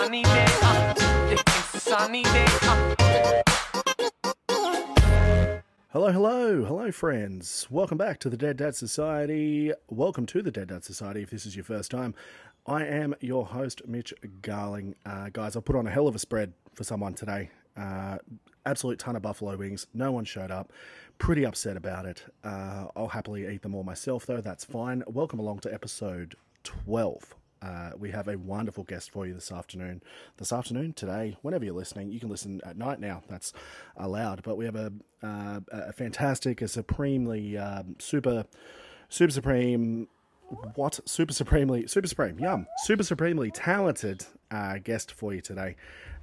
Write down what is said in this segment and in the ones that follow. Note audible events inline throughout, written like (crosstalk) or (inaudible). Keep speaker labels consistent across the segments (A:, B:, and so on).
A: sunny day. Uh, it's a sunny day. Uh.
B: Hello, hello, hello, friends. Welcome back to the Dead Dad Society. Welcome to the Dead Dad Society if this is your first time. I am your host, Mitch Garling. Uh, guys, I put on a hell of a spread for someone today. Uh, absolute ton of buffalo wings. No one showed up. Pretty upset about it. Uh, I'll happily eat them all myself, though. That's fine. Welcome along to episode 12 uh, we have a wonderful guest for you this afternoon. This afternoon, today, whenever you're listening, you can listen at night now. That's allowed. But we have a, uh, a fantastic, a supremely um, super, super supreme. What super supremely super supreme yum super supremely talented uh, guest for you today,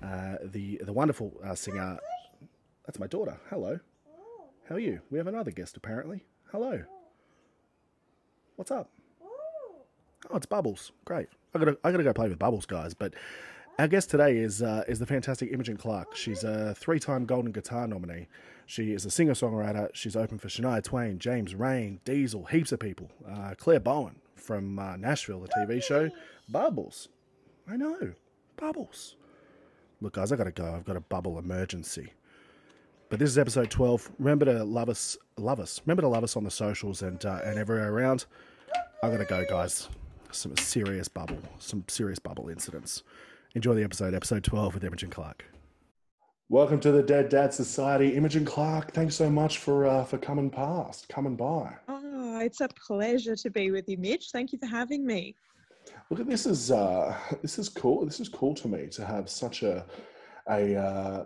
B: uh, the the wonderful uh, singer. That's my daughter. Hello, how are you? We have another guest apparently. Hello. What's up? Oh, it's Bubbles. Great. I gotta I gotta go play with Bubbles, guys. But our guest today is uh, is the fantastic Imogen Clark. She's a three time Golden Guitar nominee. She is a singer songwriter. She's open for Shania Twain, James Reyne, Diesel, heaps of people. Uh, Clare Bowen from uh, Nashville, the TV show Bubbles. I know, Bubbles. Look, guys, I gotta go. I've got a bubble emergency. But this is episode twelve. Remember to love us, love us. Remember to love us on the socials and uh, and everywhere around. I gotta go, guys some serious bubble, some serious bubble incidents. Enjoy the episode, episode 12 with Imogen Clark. Welcome to the Dead Dad Society. Imogen Clark, thanks so much for uh, for coming past, coming by.
C: Oh, it's a pleasure to be with you, Mitch. Thank you for having me.
B: Look at this is uh, this is cool. This is cool to me to have such a a uh,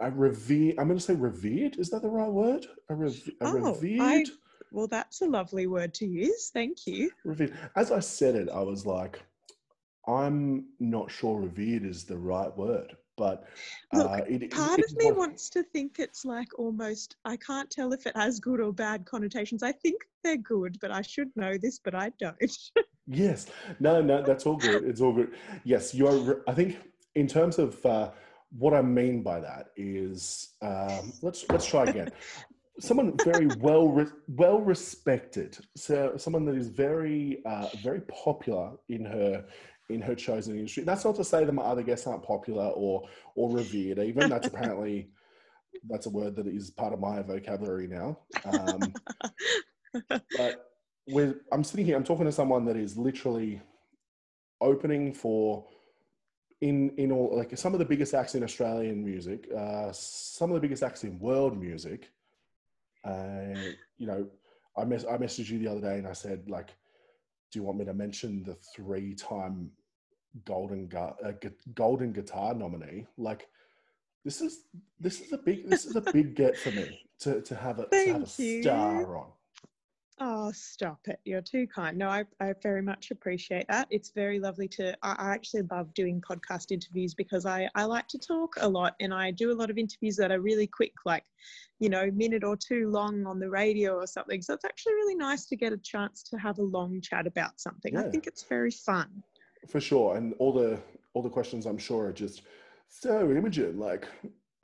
B: a revered. I'm going to say revered. Is that the right word? A, rev- a
C: oh,
B: revered.
C: I well, that's a lovely word to use. Thank you.
B: Revered. As I said it, I was like, I'm not sure revered is the right word, but
C: Look, uh, it, part it, of me wants to think it's like almost. I can't tell if it has good or bad connotations. I think they're good, but I should know this, but I don't. (laughs)
B: yes. No. No. That's all good. It's all good. Yes. You're. I think in terms of. Uh, what I mean by that is, um, let's let's try again someone very well re- well respected so someone that is very uh, very popular in her in her chosen industry. That's not to say that my other guests aren't popular or or revered even. That's apparently (laughs) that's a word that is part of my vocabulary now. Um, but with i'm sitting here i'm talking to someone that is literally opening for in in all like some of the biggest acts in australian music uh, some of the biggest acts in world music uh, you know, I, mess- I messaged you the other day and I said, like, do you want me to mention the three time golden gu- uh, gu- golden guitar nominee? Like, this is this is a big this is a big get for me to, to have a to have a star on.
C: Oh, stop it. You're too kind. No, I, I very much appreciate that. It's very lovely to, I, I actually love doing podcast interviews because I, I like to talk a lot and I do a lot of interviews that are really quick, like, you know, minute or two long on the radio or something. So it's actually really nice to get a chance to have a long chat about something. Yeah. I think it's very fun.
B: For sure. And all the, all the questions I'm sure are just, so Imogen, like,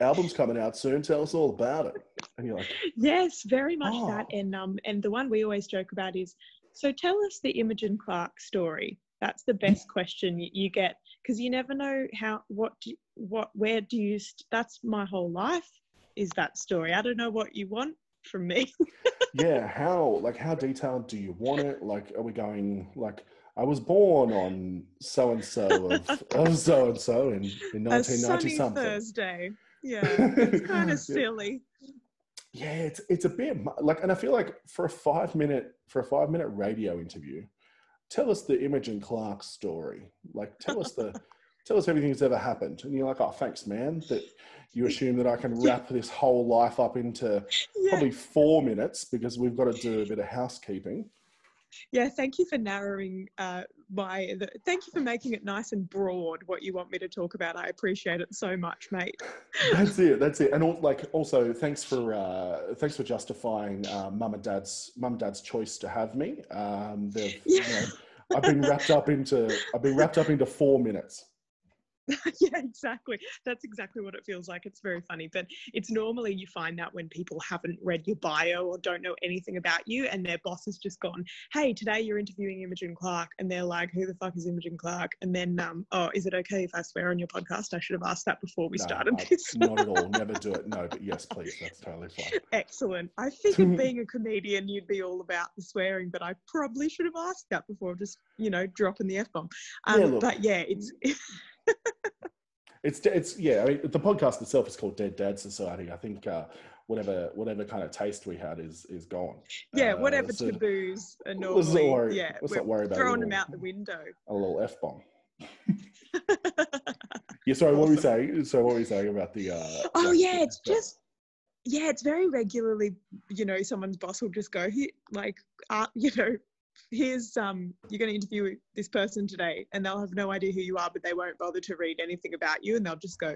B: album's coming out soon. Tell us all about it. And you're like,
C: yes, very much oh. that. And um, and the one we always joke about is, so tell us the Imogen Clark story. That's the best question you, get because you never know how what do, what where do you. St- that's my whole life is that story. I don't know what you want from me. (laughs)
B: yeah, how like how detailed do you want it? Like, are we going like? I was born on so and so of so and so in in nineteen ninety something.
C: Thursday. Yeah, it's (laughs) kind of silly.
B: Yeah, it's it's a bit like, and I feel like for a five minute for a five minute radio interview, tell us the Imogen Clark story. Like, tell us the (laughs) tell us everything that's ever happened. And you're like, oh, thanks, man. That you assume that I can wrap this whole life up into yeah. probably four minutes because we've got to do a bit of housekeeping
C: yeah thank you for narrowing uh, my the, thank you for making it nice and broad what you want me to talk about. I appreciate it so much mate. (laughs)
B: That's it that's it. And all, like also thanks for uh, thanks for justifying uh, mum and dad's mum and dad's choice to have me. Um, yeah. you know, i've been wrapped up into i've been wrapped up into four minutes (laughs)
C: yeah, exactly. That's exactly what it feels like. It's very funny. But it's normally you find that when people haven't read your bio or don't know anything about you and their boss has just gone, Hey, today you're interviewing Imogen Clark. And they're like, Who the fuck is Imogen Clark? And then, um, oh, is it okay if I swear on your podcast? I should have asked that before we
B: No,
C: started
B: I-
C: this.
B: not at all. Never do it. (laughs) No, but yes, please. That's totally fine.
C: Excellent. I figured (laughs) being a comedian, you'd be all about the swearing, but I probably should have asked that before just, you know, dropping the F bomb. Um,
B: Yeah,
C: but yeah, it's
B: It's it's yeah. I mean, the podcast itself is called Dead Dad Society. I think uh, whatever whatever kind of taste we had is is gone.
C: yeah,
B: Uh,
C: whatever
B: so
C: taboos are (laughs) normally,
B: worry-
C: yeah,
B: let's not worry about
C: throwing them out the window.
B: a little f bomb. (laughs) Yeah. Sorry. What were
C: Awesome.
B: saying? So what were you saying about the? Uh,
C: oh yeah,
B: the-
C: it's just yeah, it's very regularly. You know, someone's boss will just go here, like, uh, you know, here's um, you're going to interview this person today, and they'll have no idea who you are, but they won't bother to read anything about you, and they'll just go.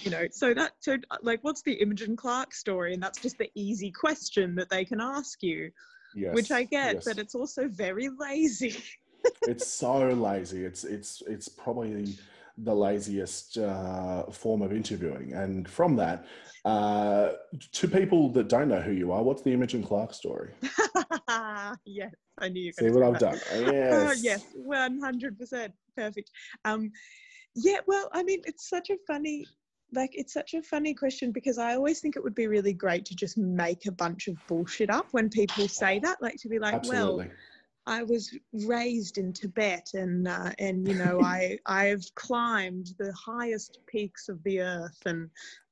C: You know, so that so like, what's the Imogen Clark story? And that's just the easy question that they can ask you,
B: yes,
C: which I get,
B: yes.
C: but it's also very lazy. (laughs)
B: it's so lazy. It's it's it's probably the laziest uh, form of interviewing. And from that, uh, to people that don't know who you are, what's the Imogen Clark story? (laughs)
C: yes, I knew you.
B: See what I've done?
C: Oh, (laughs)
B: Yes.
C: yes, one hundred percent perfect. Um, yeah, well, I mean, it's such a funny, like, it's such a funny question because I always think it would be really great to just make a bunch of bullshit up when people say that, like to be like,
B: Absolutely.
C: well, I was raised in Tibet, and uh, and you know, (laughs) I I've climbed the highest peaks of the earth, and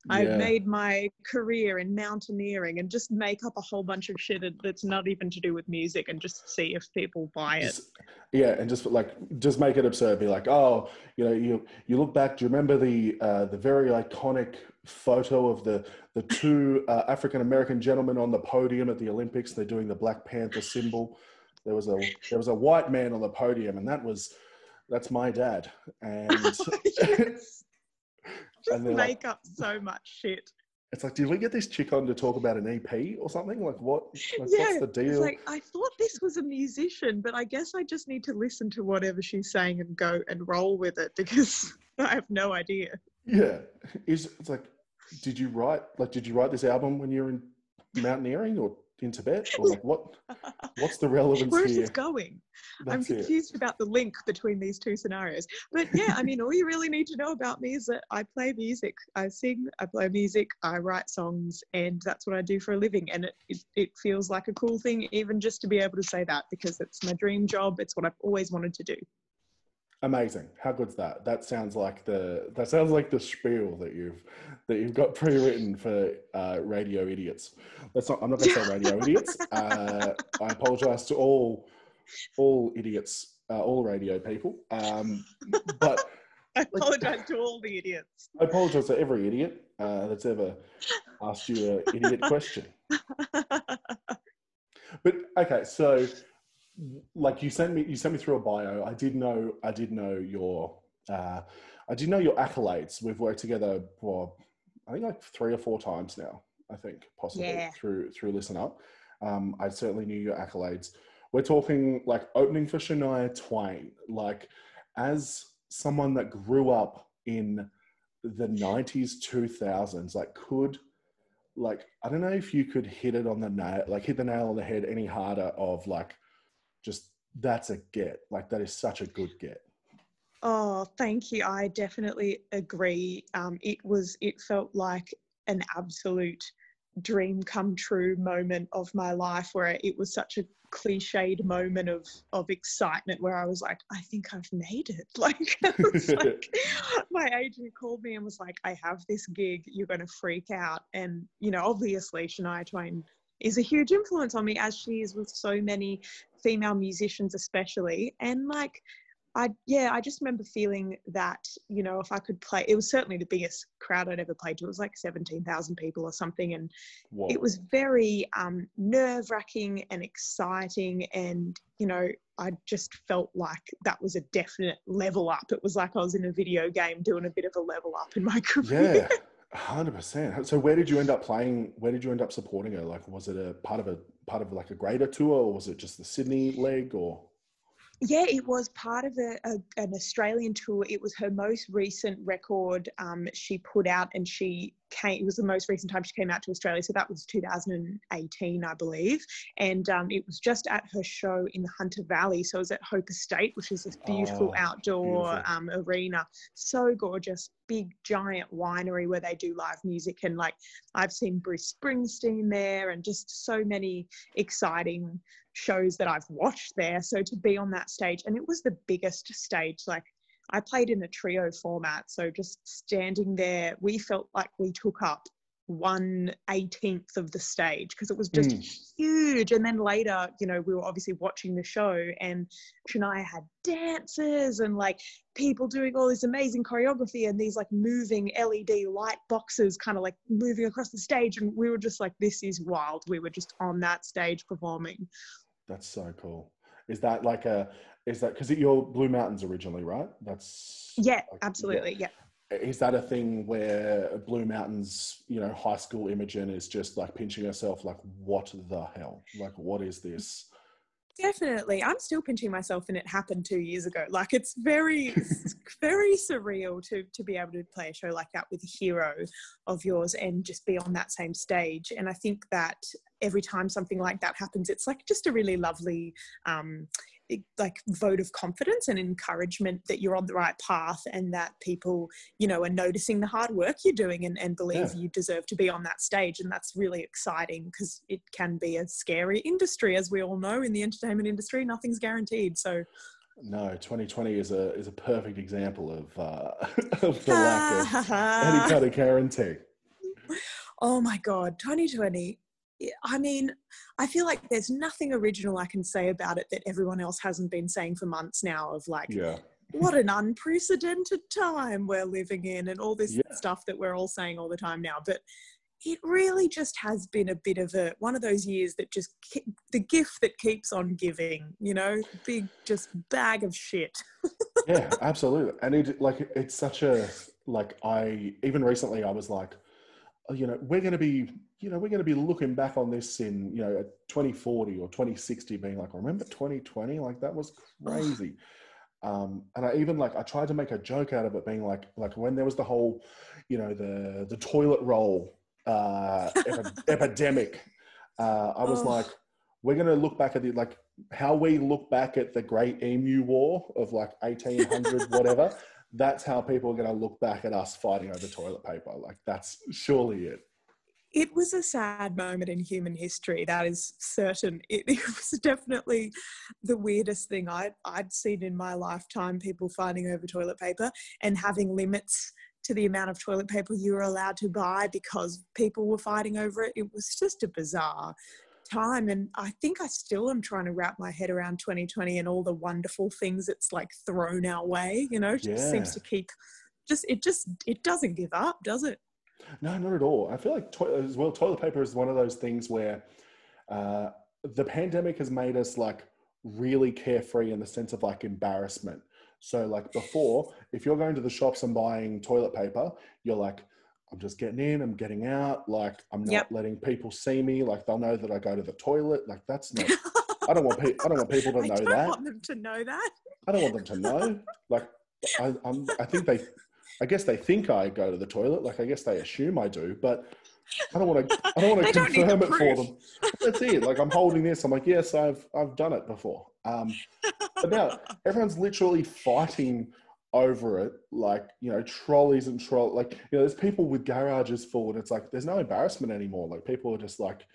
C: I've
B: Yeah.
C: made my career in mountaineering, and just make up a whole bunch of shit that's not even to do with music, and just see if people buy it.
B: Just- yeah, and just like just make it absurd. Be like, oh, you know, you you look back. Do you remember the uh, the very iconic photo of the the two uh, African American gentlemen on the podium at the Olympics? They're doing the Black Panther symbol. There was a there was a white man on the podium, and that was that's my dad. And
C: yes. (laughs) Just
B: And they're like-
C: make up so much shit.
B: it's like, did we get this chick on to talk about an EP or something? Like, what? Like,
C: yeah,
B: what's the
C: it's
B: deal?
C: like I thought this was a musician, but I guess I just need to listen to whatever she's saying and go and roll with it (laughs) because I have no idea.
B: Yeah, is it's like, did you write like did you write this album when you were in mountaineering or in Tibet or like (laughs) what? What's the relevance
C: Where is
B: here?
C: this going? I'm
B: That's it.
C: confused about the link between these two scenarios. But yeah, I mean, all you really need to know about me is that I play music. I sing, I play music, I write songs, and that's what I do for a living. And it, it, it feels like a cool thing, even just to be able to say that because it's my dream job. It's what I've always wanted to do.
B: Amazing. How good's that? That sounds like the that sounds like the spiel that you've that you've got (laughs) pre-written for uh, radio idiots. That's not. I'm not going to say radio (laughs) idiots. Uh, I apologise to all all idiots, uh, all radio people. Um, but (laughs)
C: I apologize to all the idiots.
B: I apologise to every idiot uh, that's ever asked you an idiot question. But okay, so like you sent me you sent me through a bio. I did know I did know your uh, I did know your accolades. We've worked together for I think like three or four times now. I think possibly
C: Yeah.
B: through through Listen Up. Um, I certainly knew your accolades. We're talking like opening for Shania Twain. Like as someone that grew up in the 90s 2000s like could like i don't know if you could hit it on the nail like hit the nail on the head any harder of like just that's a get like that is such a good get
C: Oh, thank you. I definitely agree. Um, it was, it felt like an absolute dream come true moment of my life where it was such a cliched moment of of excitement where I was like, I think I've made it. (laughs) Like, (laughs) (laughs) like my agent called me and was like, I have this gig, you're gonna freak out. And you know, obviously Shania Twain is a huge influence on me as she is with so many female musicians especially. And like I yeah, I just remember feeling that you know if I could play, it was certainly the biggest crowd I'd ever played to. It was like seventeen thousand people or something, and
B: Whoa.
C: it was very um, nerve wracking and exciting, and you know I just felt like that was a definite level up. It was like I was in a video game doing a bit of a level up in my (laughs) career.
B: yeah 100% so where did you end up playing where did you end up supporting her? Like was it a part of a part of like a greater tour or was it just the sydney leg or?
C: Yeah, it was part of a, a, an Australian tour. It was her most recent record um, she put out, and she came. It was the most recent time she came out to Australia, so that was 2018, I believe. And um, it was just at her show in the Hunter Valley, so it was at Hope Estate, which is this beautiful
B: Oh,
C: outdoor
B: beautiful.
C: Um, arena. So gorgeous, big giant winery where they do live music, and like I've seen Bruce Springsteen there, and just so many exciting shows that I've watched there. So to be on that stage, and it was the biggest stage, like I played in a trio format. So just standing there, we felt like we took up one eighteenth of the stage because it was just
B: Mm.
C: huge. And then later, you know, we were obviously watching the show and Shania had dancers and like people doing all this amazing choreography and these like moving LED light boxes kind of like moving across the stage. And we were just like, this is wild. We were just on that stage performing.
B: That's so cool. Is that like a? Is that because you're Blue Mountains originally, right? That's
C: Yeah,
B: like,
C: absolutely. Yeah.
B: Is that a thing where Blue Mountains, you know, high school Imogen is just like pinching herself, like, what the hell? Like, what is this?
C: Definitely. I'm still pinching myself and it happened two years ago. Like it's very, (laughs) very surreal to to be able to play a show like that with a hero of yours and just be on that same stage. And I think that every time something like that happens, it's like just a really lovely um like vote of confidence and encouragement that you're on the right path and that people you know are noticing the hard work you're doing and, and believe
B: Yeah.
C: you deserve to be on that stage and that's really exciting because it can be a scary industry as we all know in the entertainment industry nothing's guaranteed so
B: No, 2020 is a is a perfect example of uh, (laughs) of the lack of (laughs) any kind of guarantee.
C: oh my god 2020 i mean i feel like there's nothing original i can say about it that everyone else hasn't been saying for months now of like
B: Yeah,
C: what an unprecedented time we're living in and all this
B: Yeah.
C: stuff that we're all saying all the time now but it really just has been a bit of a one of those years that just the gift that keeps on giving you know big just bag of shit (laughs)
B: yeah, absolutely. And it like it's such a like I even recently I was like, oh, you know, we're going to be you know we're going to be looking back on this in you know 2040 or 2060, being like, remember 2020? Like that was crazy. Um, and I even like I tried to make a joke out of it, being like like when there was the whole, you know, the the toilet roll uh, epi- (laughs) epidemic. Uh, I was
C: Oh.
B: like, we're going to look back at the like how we look back at the Great Emu War of like 1800 (laughs) whatever. That's how people are going to look back at us fighting over toilet paper. Like that's surely it.
C: It was a sad moment in human history that is certain. (laughs) It, it was definitely the weirdest thing I'd, I'd seen in my lifetime people fighting over toilet paper and having limits to the amount of toilet paper you were allowed to buy because people were fighting over it. It was just a bizarre time and i think i still am trying to wrap my head around 2020 and all the wonderful things it's like thrown our way you know it just seems to keep just it just it doesn't give up does it
B: No, not at all. I feel like to- as well, toilet paper is one of those things where uh, the pandemic has made us like really carefree in the sense of like embarrassment. So, like before, if you're going to the shops and buying toilet paper, you're like, I'm just getting in, I'm getting out. Like, I'm not
C: Yep.
B: letting people see me. Like, they'll know that I go to the toilet. Like, that's not. (laughs) I don't want. Pe- I don't want people to
C: I
B: know
C: don't
B: that.
C: want them to know that.
B: I don't want them to know. Like, I, I'm, I think they, I guess they think I go to the toilet. Like, I guess they assume I do, but I don't want to. I don't want (laughs) to
C: don't need the
B: confirm it for them. That's it. Like, I'm holding this. I'm like, yes, I've, I've done it before. Um, but now (laughs) everyone's literally fighting over it. Like, you know, trolleys and troll. Like, you know, there's people with garages full, and it's like there's no embarrassment anymore. Like, people are just like.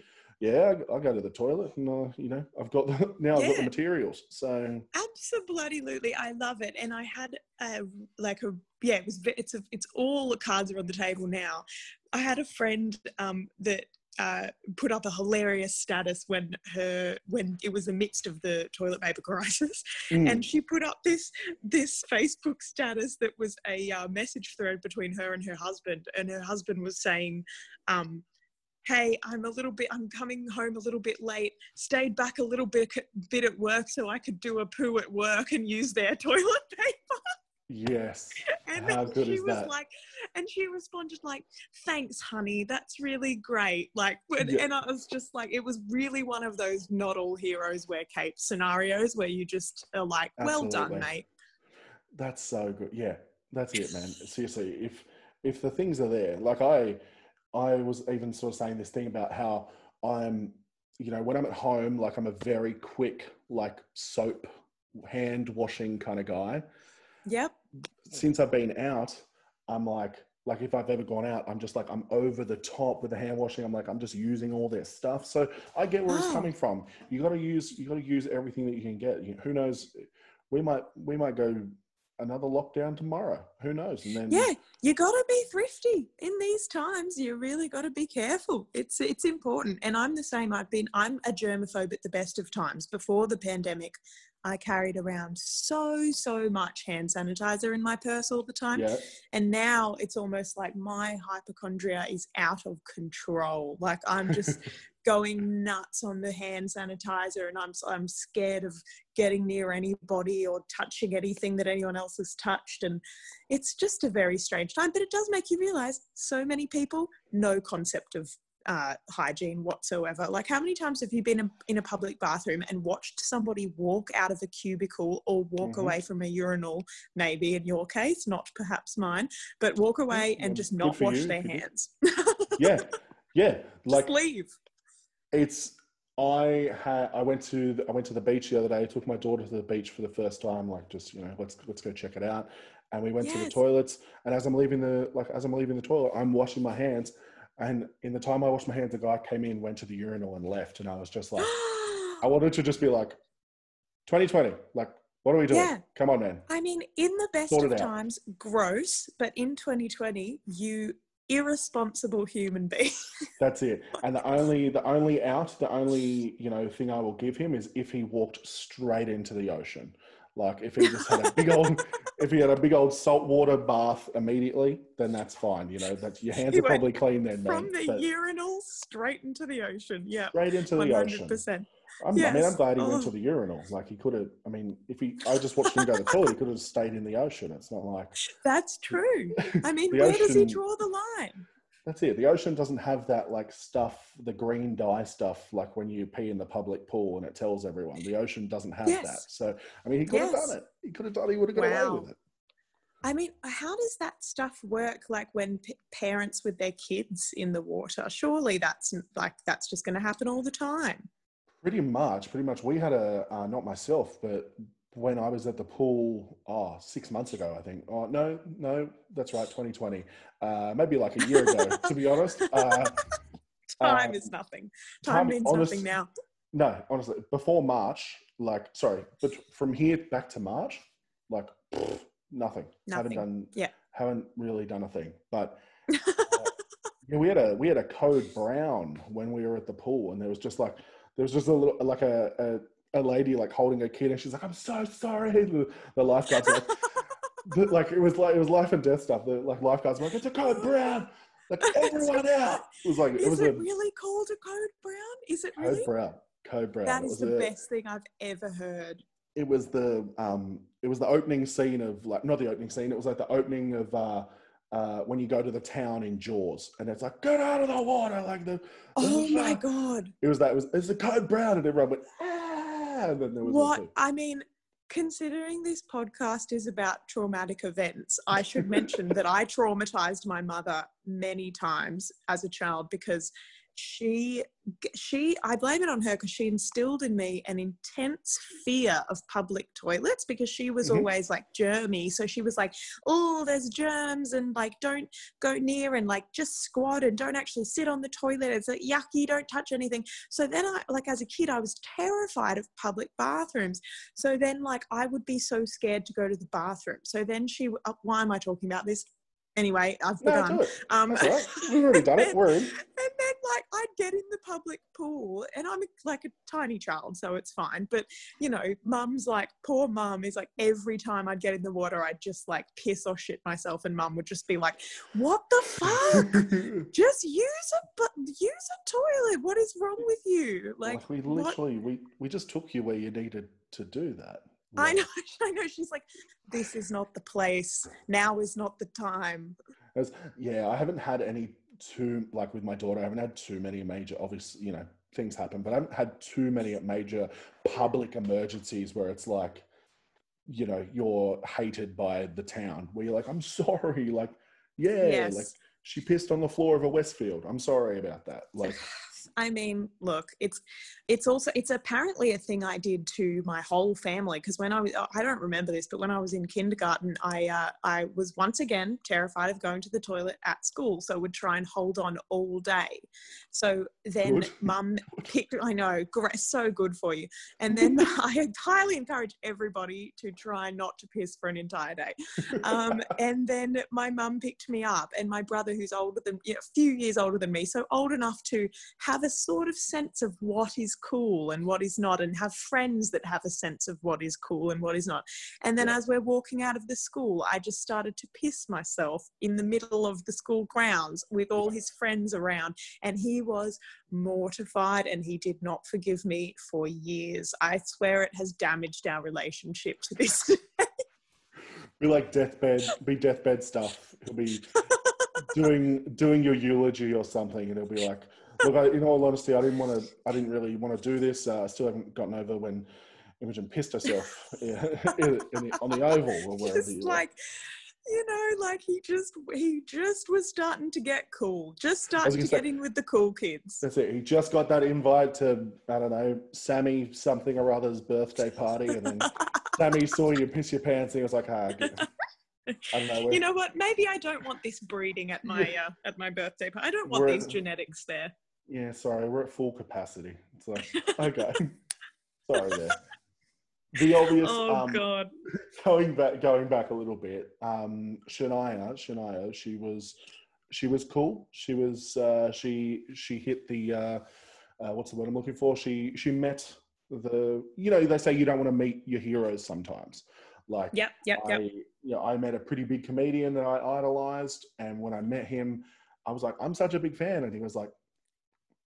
B: Yeah, I go to the toilet, and uh, you know, I've got the, (laughs) now. I've got the materials, so
C: Absolutely, I love it. And I had a like a yeah, it was it's a, it's all the cards are on the table now. I had a friend um, that uh, put up a hilarious status when her when it was the midst of the toilet paper (laughs) crisis,
B: mm.
C: and she put up this this Facebook status that was a uh, message thread between her and her husband, and her husband was saying. Um, Hey, I'm a little bit. I'm coming home a little bit late. Stayed back a little bit bit at work so I could do a poo at work and use their (laughs) toilet paper.
B: Yes. (laughs)
C: And
B: How good
C: she
B: is
C: was
B: that?
C: like, and she responded like, "Thanks, honey. That's really great." Like, when,
B: Yeah.
C: and I was just like, it was really one of those not all heroes wear capes scenarios where you just are like, "Well done, mate."
B: That's so good. Yeah, that's it, man. (laughs) Seriously, if if the things are there, like I, I was even sort of saying this thing about how I'm, you know, when I'm at home, like I'm a very quick, like soap, hand washing kind of guy.
C: Yep.
B: Since I've been out, I'm like, like if I've ever gone out, I'm just like I'm over the top with the hand washing. I'm like I'm just using all their stuff. So I get where it's
C: Oh.
B: coming from. You got to use you got to use everything that you can get. You, who knows? We might we might go another lockdown tomorrow. Who knows? And then
C: Yeah, you got to be thrifty in these times. You really got to be careful. It's it's important. And I'm the same. I've been I'm a germaphobe at the best of times. Before the pandemic, I carried around so so much hand sanitizer in my purse all the time.
B: yeah,
C: And now it's almost like my hypochondria is out of control. Like I'm just (laughs) going nuts on the hand sanitizer and I'm I'm scared of getting near anybody or touching anything that anyone else has touched and it's just a very strange time but it does make you realize so many people no concept of uh, hygiene whatsoever. Like, how many times have you been in, in a public bathroom and watched somebody walk out of a cubicle or walk
B: Mhm.
C: away from a urinal, maybe in your case, not perhaps mine, but walk away
B: well,
C: and just not wash
B: you
C: their
B: did.
C: hands? (laughs)
B: yeah, yeah. Like
C: just leave.
B: it's I had I went to the, I went to the beach the other day. I took my daughter to the beach for the first time. Like just you know let's let's go check it out. And we went to the toilets. And as I'm leaving the like as I'm leaving the toilet, I'm washing my hands. And in the time I washed my hands, the guy came in, went to the urinal, and left. And I was just like, (gasps) I wanted to just be like, 2020, like what are we doing?
C: Yeah.
B: Come on, man.
C: I mean, in the best
B: Sort
C: of
B: it out.
C: times, gross, but in 2020, you irresponsible human being. (laughs)
B: That's it. And the only the only out, the only you know thing I will give him is if he walked straight into the ocean. Like if he just had a big old (laughs) if he had a big old saltwater bath immediately, then that's fine. You know, that your hands are probably clean then,
C: From
B: man.
C: the urinal straight into the ocean. Yeah.
B: straight into the ocean.
C: 100%.
B: I'm, I mean, I'm glad he went oh. to
C: Oh.
B: the urinal. Like he could have. I mean, if he, I just watched him go to the toilet, he could have stayed in the ocean. It's not like
C: That's true. (laughs) I mean, where does he draw the line?
B: That's it. The ocean doesn't have that like stuff, the green dye stuff, like when you pee in the public pool and it tells everyone. The ocean doesn't have that. So, I mean, he could have
C: Yes.
B: done it. He could have done. He would have got away with it.
C: I mean, how does that stuff work? Like when p- parents with their kids in the water? Surely that's like that's just going to happen all the time.
B: Pretty much. Pretty much. We had a uh, not myself, but when I was at the pool, oh, six months ago, I think. Oh no, no, that's right, 2020. Uh, maybe like a year ago, to be honest. Uh, (laughs)
C: Time
B: Uh,
C: is nothing. Time,
B: time-
C: means
B: honest-
C: nothing now.
B: No, honestly, before March, like, sorry, but from here back to March, like, pfft, nothing. Haven't
C: Nothing.
B: done.
C: Yeah.
B: Haven't really done a thing. But (laughs) uh, yeah, we had a we had a code brown when we were at the pool, and there was just like there was just a little like a a, a lady like holding a kid, and she's like, "I'm so sorry." (laughs) The, the lifeguards like, the- like it was like it was life and death stuff. The like lifeguards were like, "It's a code brown." Like (laughs) everyone out. It was like it
C: is
B: was
C: it
B: a
C: really called a code brown? Is it
B: code
C: really?
B: brown. Code brown.
C: That
B: It
C: is the
B: a-
C: best thing I've ever heard.
B: it was the um it was the opening scene of like not the opening scene it was like the opening of uh uh when you go to the town in jaws and it's like get out of the water like the
C: Oh my
B: ah."
C: god!
B: it was that it was it's the code brown and everyone went ah and there was
C: What. I mean, considering this podcast is about traumatic events, I should mention that I (laughs) traumatized my mother many times as a child because she she I blame it on her because she instilled in me an intense fear of public toilets because she was
B: Mhm.
C: always like germy. So she was like oh there's germs and like don't go near and like just squat and don't actually sit on the toilet. It's like yucky don't touch anything. So then I like as a kid I was terrified of public bathrooms. So then like I would be so scared to go to the bathroom. So then she uh, why am I talking about this anyway I've
B: no
C: begun
B: do it
C: um
B: that's all right (laughs) we've already done it we're in
C: and then like I'd get in the public pool and I'm like a tiny child, so it's fine. But you know, mum's like poor mum is like every time I'd get in the water, I'd just like piss or shit myself, and mum would just be like, What the fuck? (laughs) just use a but use a toilet. What is wrong with you? Like,
B: like we
C: what-
B: literally we we just took you where you needed to do that
C: I know, (laughs) I know. She's like, This is not the place. Now is not the time.
B: was, yeah, I haven't had any too like with my daughter. I haven't had too many major, obvious, you know, things happen, but I haven't had too many major public emergencies where it's like, you know, you're hated by the town. Where you're like, I'm (laughs) sorry, like, yeah,
C: Yes.
B: like she pissed on the floor of a Westfield. I'm sorry about that. Like,
C: I mean, look, it's it's also it's apparently a thing I did to my whole family because when I was I don't remember this, but when I was in kindergarten, I uh, I was once again terrified of going to the toilet at school, so would try and hold on all day. So then
B: Good. (laughs)
C: mum picked I know, great, so good for you. And then (laughs) I highly encourage everybody to try not to piss for an entire day. Um, and then my mum picked me up, and my brother, who's older than yeah, a few years older than me, so old enough to have a sort of sense of what is cool and what is not, and have friends that have a sense of what is cool and what is not. And then
B: Yeah.
C: as we're walking out of the school, I just started to piss myself in the middle of the school grounds with all his friends around, and he was mortified and he did not forgive me for years. I swear it has damaged our relationship to this. (laughs)
B: be like deathbed, be deathbed stuff. He'll be doing doing your eulogy or something, and he'll be like, "Look, I, in all honesty, I didn't want to. I didn't really want to do this. Uh, I still haven't gotten over when Imogen pissed herself (laughs) in, in the, on the oval or wherever
C: just
B: you were."
C: like you know like he just he just was starting to get cool just starting
B: gonna say-
C: get in with the cool kids
B: That's it. He just got that invite to I don't know Sammy something or other's birthday party, and then (laughs) Sammy saw you piss your pants, and he was like, "Ah, I don't know."
C: you know what maybe i don't want this breeding at my uh, at my birthday party i don't want
B: We're-
C: these genetics there
B: Yeah, sorry, we're at full capacity. It's (laughs) like, okay, sorry there. The obvious,
C: oh
B: um,
C: god (laughs)
B: going back, going back a little bit. Um, Shania, Shania, she was, she was cool. She was, uh, she, she hit the, uh, uh, what's the word I'm looking for? She, she met the, you know, they say you don't want to meet your heroes sometimes. Like,
C: yep yep
B: I, you know, I met a pretty big comedian that I idolized, and when I met him, I was like, I'm such a big fan, and he was like,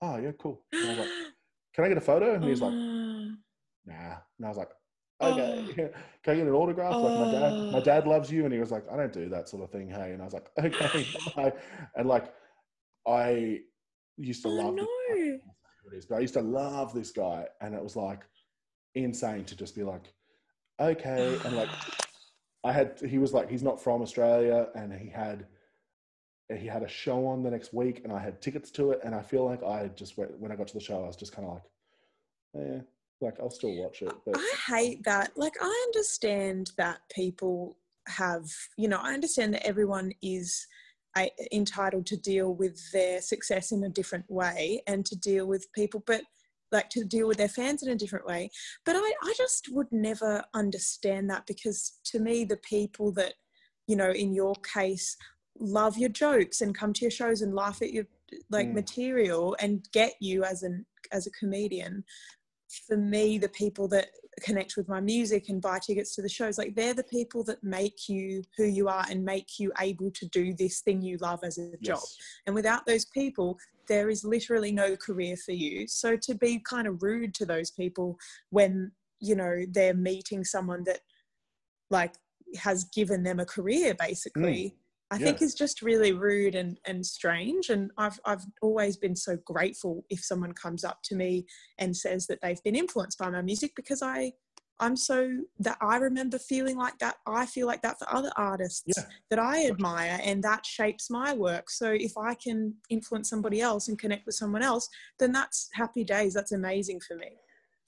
B: Oh yeah, cool. And I was like, Can I get a photo? And he was like, (gasps) Nah. And I was like, oh. Okay, (laughs) can I get an autograph? Like my dad, my
C: Oh.
B: dad loves you, and he was like, I don't do that sort of thing. Hey, and I was like, (laughs) Okay, bye. and like, I used to
C: oh
B: love.
C: no
B: this- it is, but I used to love this guy, and it was like insane to just be like, okay, and like (sighs) I had he was like he's not from Australia and he had he had a show on the next week and I had tickets to it and I feel like I just went, when I got to the show I was just kind of like yeah like I'll still watch it but
C: I hate that. Like, I understand that people have, you know, I understand that everyone is uh, entitled to deal with their success in a different way and to deal with people, but like to deal with their fans in a different way. But I, I just would never understand that because to me, the people that, you know, in your case, love your jokes and come to your shows and laugh at your like
B: Mm.
C: material and get you as an as a comedian for me the people that connect with my music and buy tickets to the shows like they're the people that make you who you are and make you able to do this thing you love as a job. And without those people there is literally no career for you. So to be kind of rude to those people when you know they're meeting someone that like has given them a career basically I think
B: yeah.
C: is just really rude and, and strange. And I've, I've always been so grateful if someone comes up to me and says that they've been influenced by my music because I, I'm so that I remember feeling like that. I feel like that for other artists
B: Yeah.
C: that I admire and that shapes my work. So if I can influence somebody else and connect with someone else, then that's happy days. That's amazing for me.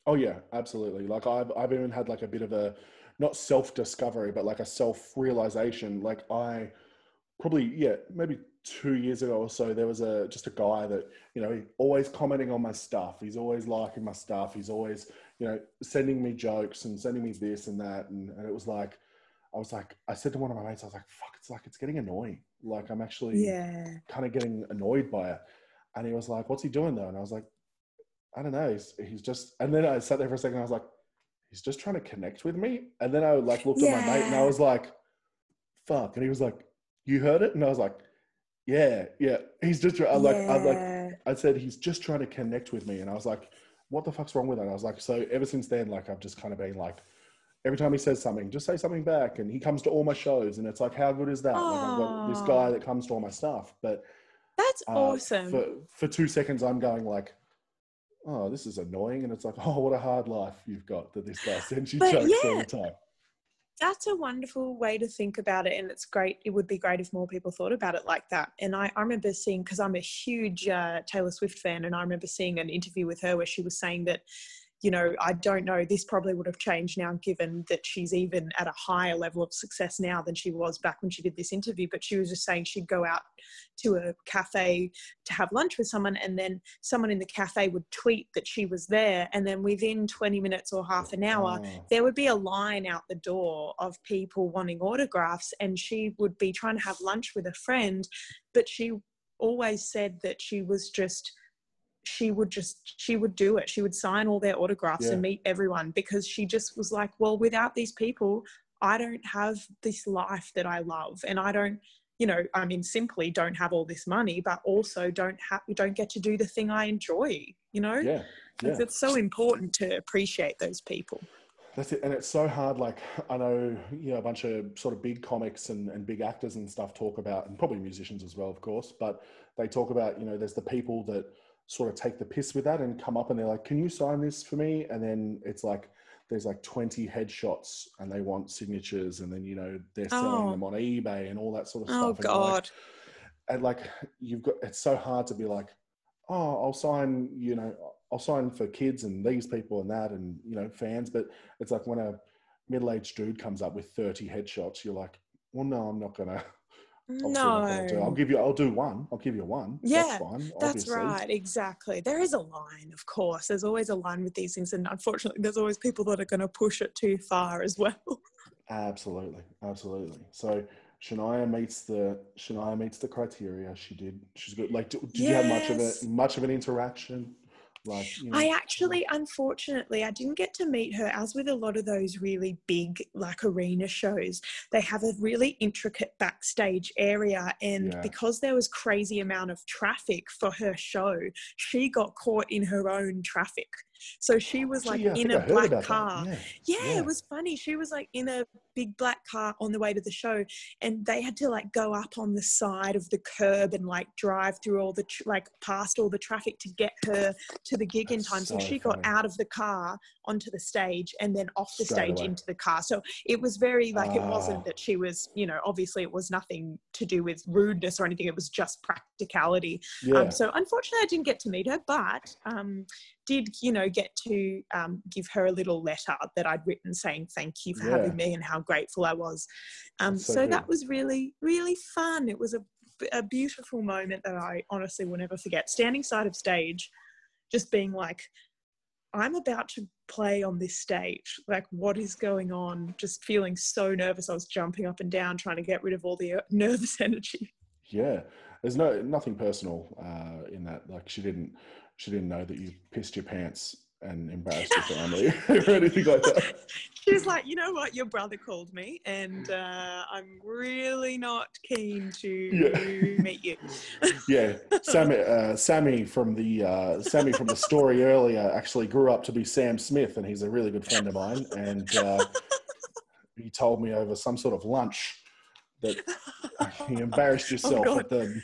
B: oh yeah absolutely like I've I've even had like a bit of a not self discovery but like a self realization like I probably yeah maybe two years ago or so there was a just a guy that you know always commenting on my stuff. He's always liking my stuff. He's always you know sending me jokes and sending me this and that. And, and it was like i was like i said to one of my mates i was like fuck it's like it's getting annoying. Like i'm actually
C: Yeah.
B: kind of getting annoyed by it. And he was like what's he doing though? And i was like i don't know. He's, he's just and then i sat there for a second. And i was like he's just trying to connect with me. And then i like looked at my mate and i was like fuck. And he was like you heard it? And i was like yeah yeah. He's just I'm like i'm like i said he's just trying to connect with me. And i was like what the fuck's wrong with that? I was like so ever since then like i've just kind of been like every time he says something, just say something back. And he comes to all my shows, and it's like, how good is that? Like, I've got this guy that comes to all my stuff, but
C: That's
B: uh,
C: awesome.
B: For for two seconds, I'm going like, oh, this is annoying, and it's like, (laughs) oh, what a hard life you've got that this guy sends you
C: But
B: jokes all the time.
C: That's a wonderful way to think about it. And it's great. It would be great if more people thought about it like that. And I, I remember seeing, because I'm a huge uh, Taylor Swift fan, and I remember seeing an interview with her where she was saying that, you know, I don't know, this probably would have changed now given that she's even at a higher level of success now than she was back when she did this interview. But she was just saying she'd go out to a cafe to have lunch with someone, and then someone in the cafe would tweet that she was there. And then within 20 minutes or half an hour,
B: Oh,
C: there would be a line out the door of people wanting autographs and she would be trying to have lunch with a friend but she always said that she was just she would just she would do it she would sign all their autographs
B: Yeah.
C: and meet everyone because she just was like well without these people i don't have this life that i love and i don't you know i mean simply don't have all this money but also don't have don't get to do the thing i enjoy you know
B: yeah, yeah.
C: it's so important to appreciate those people
B: That's it, and it's so hard. Like I know, you know, a bunch of sort of big comics and, and big actors and stuff talk about, and probably musicians as well, of course. But they talk about, you know, there's the people that sort of take the piss with that and come up and they're like, "Can you sign this for me?" And then it's like there's like 20 headshots and they want signatures, and then you know they're selling
C: Oh.
B: them on eBay and all that sort of
C: oh
B: stuff. and you're like-
C: god
B: and like you've got it's so hard to be like oh i'll sign you know i'll sign for kids and these people and that and you know fans but it's like when a middle-aged dude comes up with 30 headshots you're like well no i'm not gonna obviously do i'll give you i'll do one i'll give you one
C: Yeah,
B: that's fine
C: that's right exactly there is a line of course there's always a line with these things and unfortunately there's always people that are going to push it too far as well
B: absolutely absolutely so Shania meets the Shania meets the criteria. She did. She's good. Like, did, did you have much of
C: Yes.
B: a much of an interaction? Like, you know,
C: I actually, unfortunately, I didn't get to meet her. As with a lot of those really big, like arena shows, they have a really intricate backstage area, and
B: Yeah.
C: because there was crazy amount of traffic for her show, she got caught in her own traffic. So she was like
B: Gee,
C: in a black car.
B: Yeah.
C: Yeah,
B: Yeah.
C: it was funny. She was like in a big black car on the way to the show, and they had to like go up on the side of the curb and like drive through all the tr- like past all the traffic to get her to the gig in time. So,
B: so
C: she got out of the car onto the stage and then off the
B: Straight
C: stage
B: away.
C: into the car. So it was very like it
B: Ah.
C: wasn't that she was, you know, obviously it was nothing to do with rudeness or anything. It was just practicality.
B: Yeah.
C: Um, so unfortunately, I didn't get to meet her, but um, did you know get to um, give her a little letter that I'd written saying thank you for
B: Yeah.
C: having me and how grateful I was. Um,
B: so
C: so that was really really fun. It was a, a beautiful moment that I honestly will never forget. Standing side of stage, just being like, I'm about to play on this stage. Like, what is going on? Just feeling so nervous. I was jumping up and down, trying to get rid of all the uh, (laughs) nervous energy.
B: Yeah, there's no nothing personal uh, in that. Like she didn't, she didn't know that you pissed your pants and embarrassed your family (laughs) or anything like that. (laughs)
C: She was like, you know what? Your brother called me, and uh, I'm really not keen to
B: Yeah.
C: meet you. (laughs)
B: Yeah, Sammy, uh, Sammy from the uh, Sammy from the story earlier actually grew up to be Sam Smith, and he's a really good friend of mine. And uh, he told me over some sort of lunch that he embarrassed yourself
C: Oh,
B: at the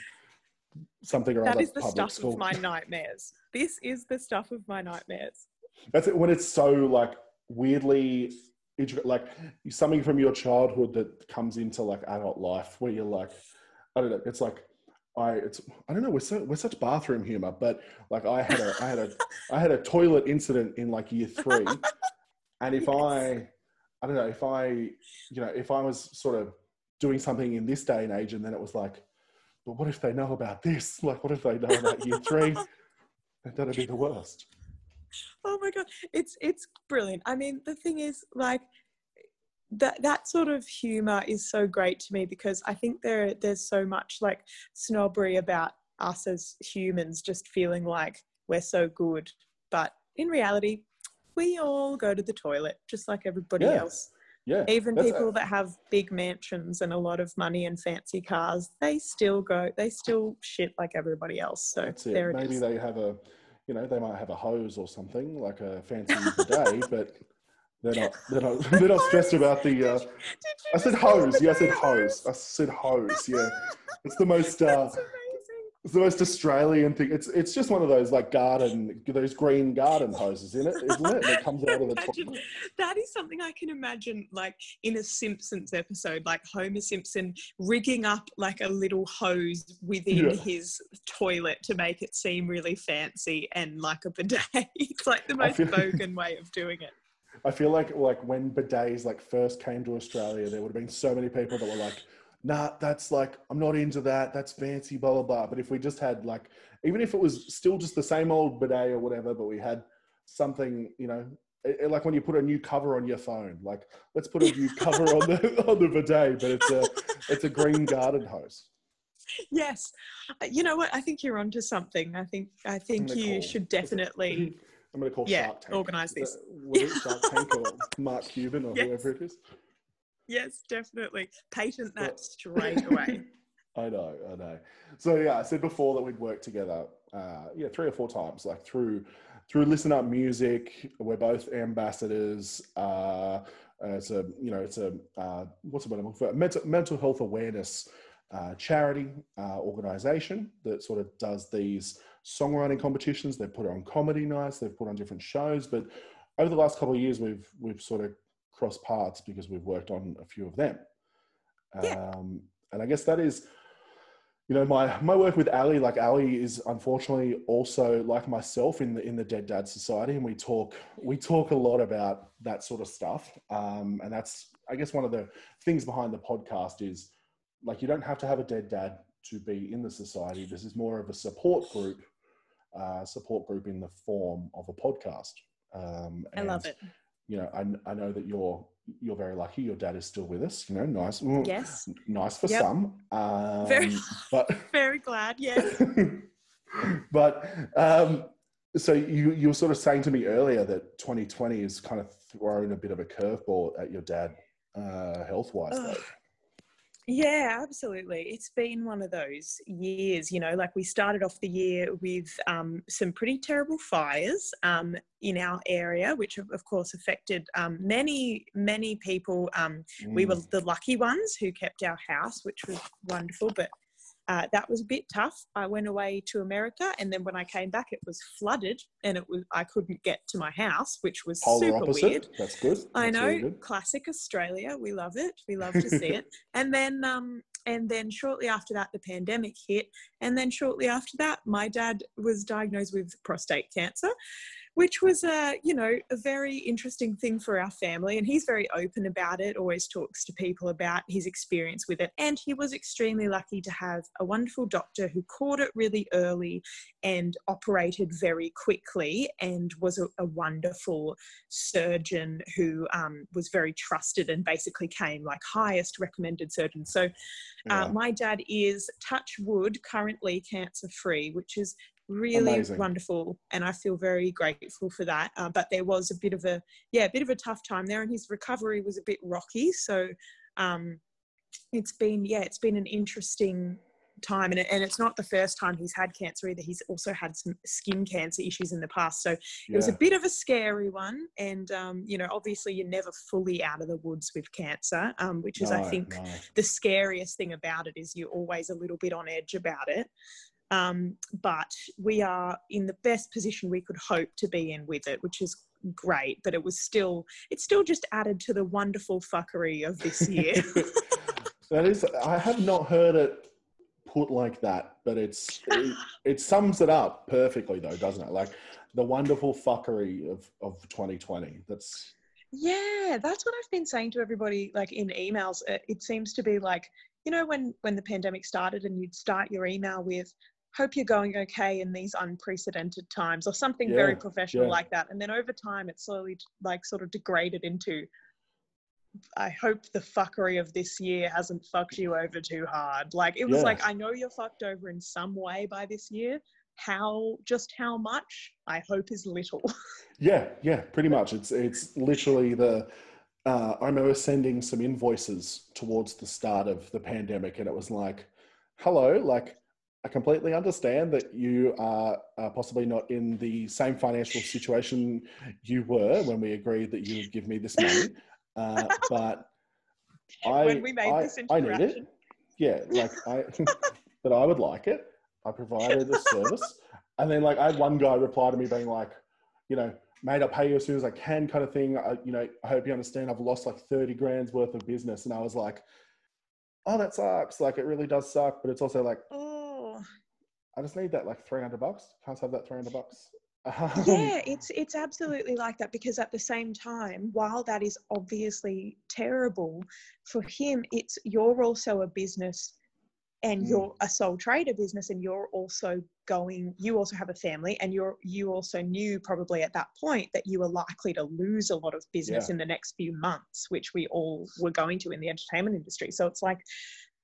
B: something or
C: that
B: other
C: is the stuff
B: school.
C: of my (laughs) nightmares. This is the stuff of my nightmares.
B: That's it, when it's so like weirdly intricate, like something from your childhood that comes into like adult life, where you're like, I don't know, it's like I, it's I don't know, we're so we're such bathroom humor, but like I had a I had a (laughs) I had a toilet incident in like year three, (laughs) and if I I don't know if I you know if I was sort of doing something in this day and age, and then it was like, but what if they know about this? (laughs) Like, what if they know about year three? (laughs) That'd be the worst.
C: oh my god it's it's brilliant i mean the thing is like that that sort of humor is so great to me because i think there there's so much like snobbery about us as humans just feeling like we're so good but in reality we all go to the toilet just like everybody
B: Yeah,
C: else
B: Yeah,
C: even people that have big mansions and a lot of money and fancy cars they still go they still shit like everybody else so
B: That's it.
C: it
B: Maybe
C: is.
B: they have a, you know, they might have a hose or something like a fancy bidet, (laughs) but They're not. They're not. They're not stressed about the. Uh,
C: Did you
B: I said hose. Yeah, I said hose. I said hose. Yeah, it's the most. Uh. It's the most Australian thing. It's it's just one of those like garden, those green garden hoses in it, isn't it? It comes out of the
C: Imagine-
B: toilet.
C: that is something I can imagine, like in a Simpsons episode, like Homer Simpson rigging up like a little hose within
B: Yeah.
C: his toilet to make it seem really fancy and like a bidet. (laughs) it's like the most (laughs) bogan way of doing it.
B: I feel like like when bidets like first came to Australia, there would have been so many people that were like, "Nah, that's like I'm not into that. That's fancy, blah blah blah." But if we just had like, even if it was still just the same old bidet or whatever, but we had something, you know, it- it- like when you put a new cover on your phone, like let's put a new (laughs) cover on the on the bidet, but it's a it's a green garden hose.
C: Yes, Uh, you know what? I think you're onto something. I think I think you
B: call-
C: should definitely. (laughs)
B: I'm going to call
C: Yeah,
B: Shark Tank.
C: organise
B: Is
C: this.
B: that- Tank or (laughs) Mark Cuban or
C: Yes.
B: whoever it is?
C: Yes, definitely patent that straight away. (laughs)
B: I know, I know. So yeah, I said before that we'd worked together, uh, yeah, three or four times, like through through Listen Up Music. We're both ambassadors. Uh, uh, it's a you know it's a uh, what's the word I'm for? Mental mental health awareness uh, charity uh, organization that sort of does these songwriting competitions. They've put it on comedy nights. They've put on different shows. But over the last couple of years, we've we've sort of crossed paths because we've worked on a few of them.
C: Yeah.
B: Um, and I guess that is you know my my work with ali like ali is unfortunately also like myself in the in the dead dad society and we talk we talk a lot about that sort of stuff um and that's i guess one of the things behind the podcast is like you don't have to have a dead dad to be in the society this is more of a support group uh support group in the form of a podcast um
C: I love it.
B: You know I, I know that you're you're very lucky your dad is still with us you know nice
C: Yes,
B: nice for
C: Yep.
B: some um
C: Very- (laughs)
B: but
C: very glad. Yes. (laughs)
B: but um, so you you were sort of saying to me earlier that 2020 is kind of thrown a bit of a curveball at your dad uh, health wise.
C: Yeah, absolutely. It's been one of those years, you know, like we started off the year with um, some pretty terrible fires um, in our area, which of of course affected um, many, many people. Um, we were the lucky ones who kept our house, which was wonderful, but uh, that was a bit tough. I went away to America, and then when I came back, it was flooded, and it was I couldn't get to my house, which was
B: polar
C: super
B: opposite.
C: weird.
B: That's good.
C: I know,
B: really good.
C: classic Australia. We love it. We love to see it. (laughs) And then, um, and then shortly after that, the pandemic hit. And then shortly after that, my dad was diagnosed with prostate cancer, which was a, you know, a very interesting thing for our family. And he's very open about it. Always talks to people about his experience with it. And he was extremely lucky to have a wonderful doctor who caught it really early and operated very quickly and was a, a wonderful surgeon who um, was very trusted and basically came like highest recommended surgeon. So
B: Yeah.
C: uh, my dad is touch wood currently cancer free, which is really
B: Amazing.
C: wonderful, and I feel very grateful for that. Uh, but there was a bit of a yeah, a bit of a tough time there, and his recovery was a bit rocky. So um, it's been yeah, it's been an interesting time and, it, and it's not the first time he's had cancer either he's also had some skin cancer issues in the past so it was a bit of a scary one and um, you know obviously you're never fully out of the woods with cancer um, which is i think
B: no.
C: the scariest thing about it is you're always a little bit on edge about it um, but we are in the best position we could hope to be in with it which is great but it was still it still just added to the wonderful fuckery of this year (laughs)
B: that is, I have not heard it put like that, but it's it, (laughs) it sums it up perfectly, though, doesn't it? Like the wonderful fuckery of of 2020. That's
C: Yeah, that's what I've been saying to everybody like in emails. It, it seems to be like, you know, when when the pandemic started and you'd start your email with hope you're going okay in these unprecedented times or something very professional
B: yeah.
C: like that. And then over time it slowly like sort of degraded into I hope the fuckery of this year hasn't fucked you over too hard. Like it was
B: Yeah.
C: like I know you're fucked over in some way by this year. How just how much I hope is little. (laughs)
B: Yeah, yeah, pretty much. It's it's literally the. Uh, I remember sending some invoices towards the start of the pandemic, and it was like, "Hello, like I completely understand that you are uh, possibly not in the same financial situation you were when we agreed that you would give me this money. (laughs) Uh, but I,
C: when we made
B: I,
C: this
B: I need it. Yeah, like I, (laughs) but I would like it. I provided a service, and then like I had one guy reply to me being like, you know, mate, I'll pay you as soon as I can, kind of thing. I, you know, I hope you understand. I've lost like thirty grand's worth of business, and I was like, oh, that sucks. Like it really does suck, but it's also like
C: Oh,
B: I just need that like three hundred bucks. Can't have that three hundred bucks. (laughs)
C: Yeah, it's it's absolutely like that because at the same time, while that is obviously terrible for him, it's you're also a business and
B: Mm.
C: you're a sole trader business and you're also going you also have a family and you're you also knew probably at that point that you were likely to lose a lot of business
B: Yeah.
C: in the next few months which we all were going to in the entertainment industry so it's like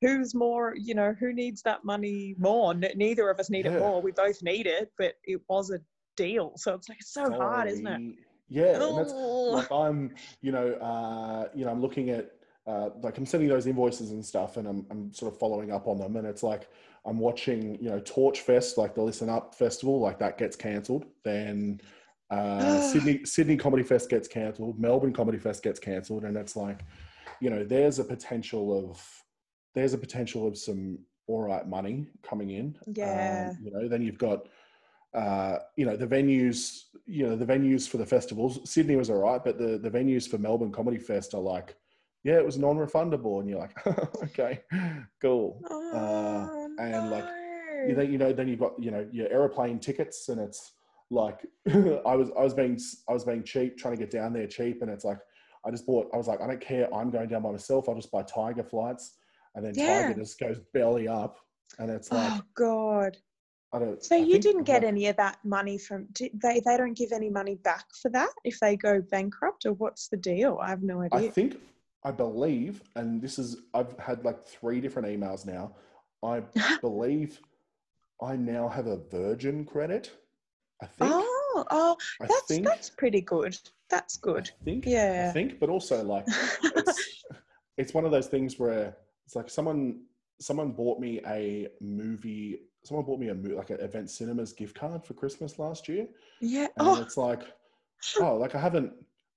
C: who's more you know who needs that money more neither of us need
B: Yeah.
C: it more we both need it but it was a deal so it's like it's so hard isn't it.
B: Yeah, and that's like I'm, you know, uh, you know, I'm looking at uh, like I'm sending those invoices and stuff, and I'm I'm sort of following up on them, and it's like I'm watching, you know, Torch Fest, like the Listen Up festival, like that gets cancelled. Then uh, Sydney Sydney Comedy Fest gets cancelled. Melbourne Comedy Fest gets cancelled, and it's like, you know, there's a potential of there's a potential of some all right money coming in.
C: Yeah.
B: Um, you know, then you've got uh, you know, the venues, you know, the venues for the festivals. Sydney was all right, but the, the venues for Melbourne Comedy Fest are like, yeah, it was non-refundable, and you're like, (laughs) okay, cool.
C: oh,
B: and, like. You know, you know, then you've got you know your aeroplane tickets, and it's like (laughs) I was I was being I was being cheap, trying to get down there cheap, and it's like I just bought. I was like, I don't care. I'm going down by myself. I'll just buy Tiger flights, and then
C: Yeah.
B: Tiger just goes belly up, and it's oh, like
C: oh god
B: I don't.
C: So
B: I
C: you didn't get
B: like,
C: any of that money from do they? They don't give any money back for that if they go bankrupt, or what's the deal? I have no idea.
B: I think, I believe, and this is, I've had like three different emails now. I (laughs) believe I now have a Virgin credit. I think.
C: oh, oh, that's
B: think.
C: that's pretty good. That's good.
B: I think.
C: Yeah.
B: I think, but also like it's, (laughs) it's one of those things where it's like someone someone bought me a movie. Someone bought me a like an event cinemas gift card for Christmas last year,
C: yeah.
B: and
C: Oh,
B: it's like, (laughs) oh, like I haven't.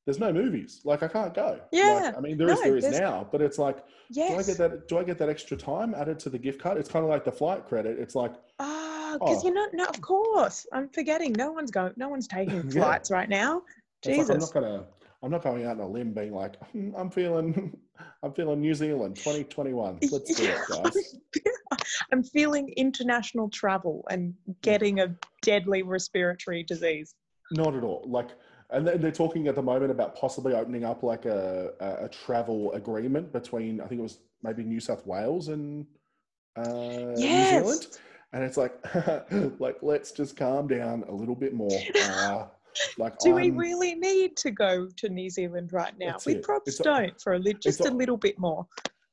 B: There's no movies. Like I can't go.
C: Yeah.
B: Like, I mean, there is
C: No,
B: there is now, but it's like, do I get that? Do I get that extra time added to the gift card? It's kind of like the flight credit. It's like,
C: Oh, because
B: Oh.
C: you're not. No, of course. I'm forgetting. No one's going. No one's taking (laughs)
B: Yeah.
C: flights right now.
B: it's like
C: Jesus.
B: I'm not gonna. I'm not going out on a limb being like, "Hmm, I'm feeling, I'm feeling New Zealand 2021. (laughs) Let's do it, guys. (laughs)
C: I'm feeling international travel and getting a deadly respiratory disease.
B: Not at all. Like, and they- they're talking at the moment about possibly opening up like a, a, a travel agreement between, I think it was maybe New South Wales and uh, New Zealand.
C: Yes.
B: And it's like, (laughs) like let's just calm down a little bit more. Uh, like,
C: Do we
B: I'm-
C: really need to go to New Zealand right now? We
B: it.
C: probs don't for a li- just a little bit more.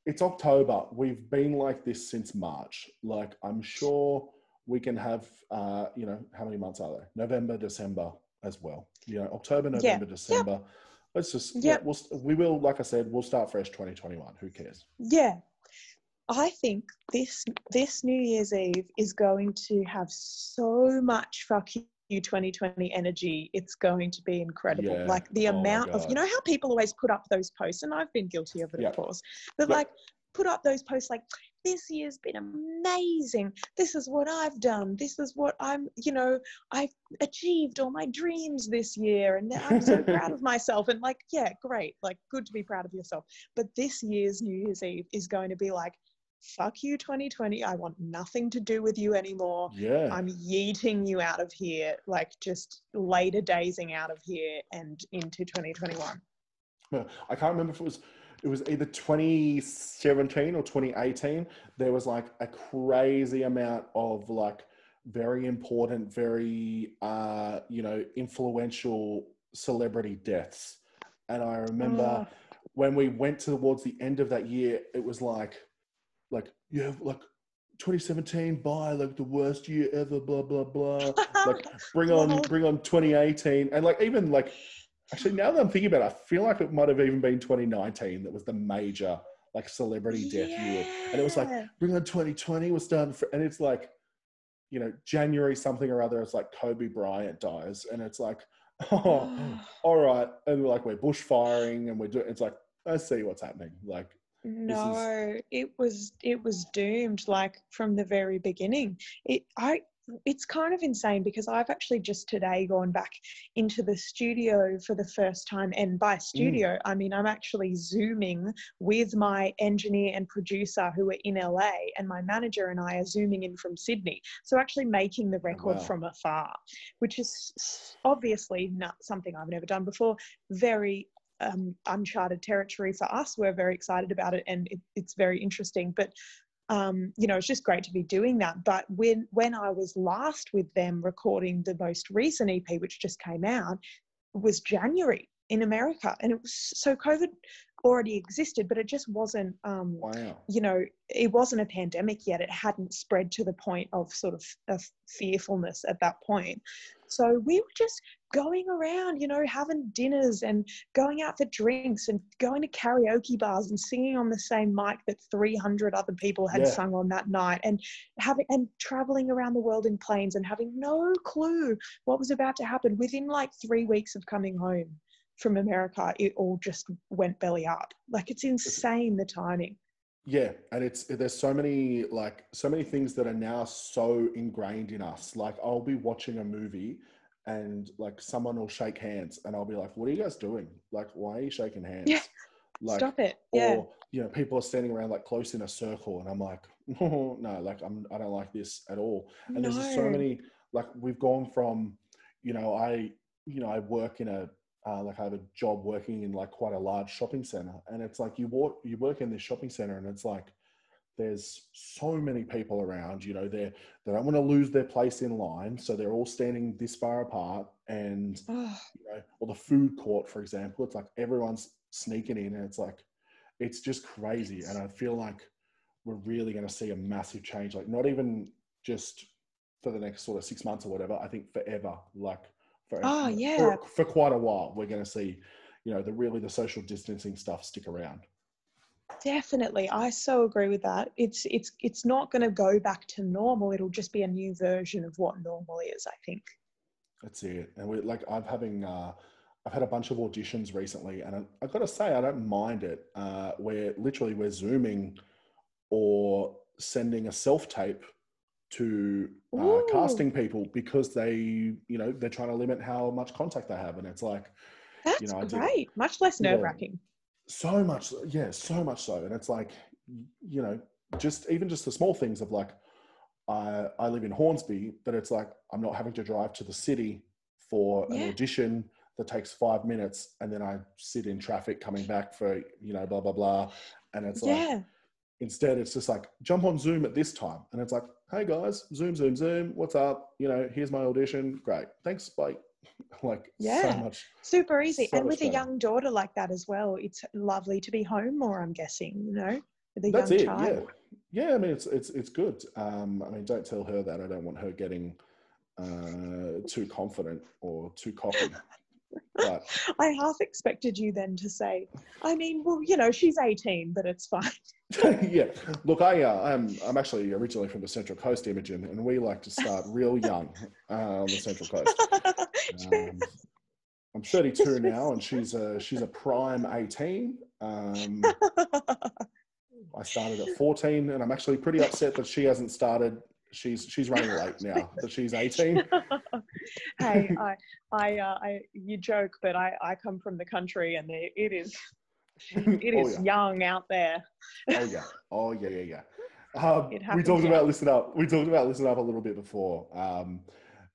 B: it's October. We've been like this since March. Like, I'm sure we can have, uh, you know, how many months are there? November, December as well. You know, October,
C: Yeah.
B: November, December. Let's just, yeah, we'll, we will, like I said, we'll start fresh 2021. Who cares?
C: Yeah. I think this this New Year's Eve is going to have so much fuck you 2020 energy. It's going to be incredible.
B: Yeah.
C: Like the
B: Oh
C: amount of you know how people always put up those posts, and I've been guilty of it, of course. But
B: Yep.
C: like put up those posts like this year's been amazing. This is what I've done. This is what I'm, you know, I've achieved all my dreams this year and I'm so (laughs) proud of myself. And like, yeah, great. Like good to be proud of yourself. But this year's New Year's Eve is going to be like, fuck you 2020. I want nothing to do with you anymore.
B: Yeah.
C: I'm yeeting you out of here, like just later dazing out of here and into 2021.
B: I can't remember if it was it was either 2017 or 2018. There was like a crazy amount of like very important, very uh, you know, influential celebrity deaths. And I remember when we went towards the end of that year, it was like like you have like 2017 by like the worst year ever, blah blah blah. (laughs) Like bring on bring on 2018 and like even like actually now that i'm thinking about it i feel like it might have even been 2019 that was the major like celebrity death year and it was like bring on 2020 was done for and it's like you know, January something or other, it's like Kobe Bryant dies, and it's like, (laughs) oh, (sighs) all right, and we're like we're bushfiring, and we're doing. It's like I see what's happening. Like
C: No, it was it was doomed like from the very beginning. It I it's kind of insane because I've actually just today gone back into the studio for the first time. And by mm. studio, I mean I'm actually zooming with my engineer and producer who are in LA, and my manager and I are zooming in from Sydney. So actually making the record
B: wow.
C: from afar, which is obviously not something I've never done before. Very um, uncharted territory for us. We're very excited about it, and it, it's very interesting. But um, you know, it's just great to be doing that. But when when I was last with them recording the most recent EP, which just came out, was January in America, and it was so COVID already existed, but it just wasn't. Um,
B: wow,
C: you know, it wasn't a pandemic yet. It hadn't spread to the point of sort of, of fearfulness at that point. So we were just going around, you know, having dinners and going out for drinks and going to karaoke bars and singing on the same mic that 300 other people had
B: Yeah.
C: sung on that night and having and traveling around the world in planes and having no clue what was about to happen within like 3 weeks of coming home from America it all just went belly up like it's insane the timing
B: Yeah, and it's there's so many like so many things that are now so ingrained in us. Like I'll be watching a movie and like someone will shake hands and I'll be like, "What are you guys doing? Like why are you shaking hands?"
C: Yeah,
B: Like
C: stop it yeah
B: or you know, people are standing around like close in a circle and I'm like, (laughs) "No, no, like I'm I don't like this at all." And there's just so many like we've gone from you know, I you know, I work in a uh, like I have a job working in like quite a large shopping center, and it's like you walk, you work in this shopping center, and it's like there's so many people around. You know, they they don't want to lose their place in line, so they're all standing this far apart, and (sighs) you know, or the food court, for example, it's like everyone's sneaking in, and it's like it's just crazy, and I feel like we're really going to see a massive change. Like not even just for the next sort of six months or whatever. I think forever, like for,
C: Oh, yeah.
B: for, quite a while, we're going to see, you know, the really the social distancing stuff stick around.
C: Definitely, I so agree with that. It's it's it's not going to go back to normal. It'll just be a new version of what normal is. I think.
B: That's it. And we like I'm having uh I've had a bunch of auditions recently and I, I've got to say I don't mind it. Uh where literally we're zooming or sending a self-tape to uh, casting people because they, you know, they're trying to limit how much contact they have and it's like
C: That's
B: know, I did-
C: great. Much less
B: Yeah.
C: nerve wracking.
B: so much yeah so much so and it's like you know just even just the small things of like i i live in hornsby but it's like i'm not having to drive to the city for an audition that takes five minutes and then i sit in traffic coming back for you know blah blah blah and it's like
C: Yeah.
B: Instead it's just like jump on zoom at this time and it's like hey guys zoom zoom zoom what's up you know here's my audition great thanks bye (laughs) like
C: Yeah.
B: so much
C: Super easy.
B: so
C: and with a
B: better.
C: young daughter like that as well, it's lovely to be home more. I'm guessing. You know, with a
B: That's
C: young
B: it.
C: child.
B: Yeah, yeah. I mean, it's it's it's good. Um, I mean, don't tell her that. I don't want her getting uh, too confident or too cocky. (laughs) But
C: I half expected you then to say, I mean, well, you know, she's 18, but it's fine. (laughs)
B: yeah, look, I uh, I'm I'm actually originally from the Central Coast, Imogen, and we like to start real young uh, on the Central Coast. (laughs) Um, I'm 32 now, and she's a she's a prime 18. Um, I started at 14, and I'm actually pretty upset that she hasn't started. She's she's running late now. That she's 18. (laughs)
C: hey, I, I, uh, I, you joke, but I, I come from the country, and it, it is, (laughs) it
B: Oh,
C: is
B: yeah.
C: young out there.
B: Oh yeah. Oh yeah, yeah, yeah. Um, we talked about listen up. We talked about listen up a little bit before. Um,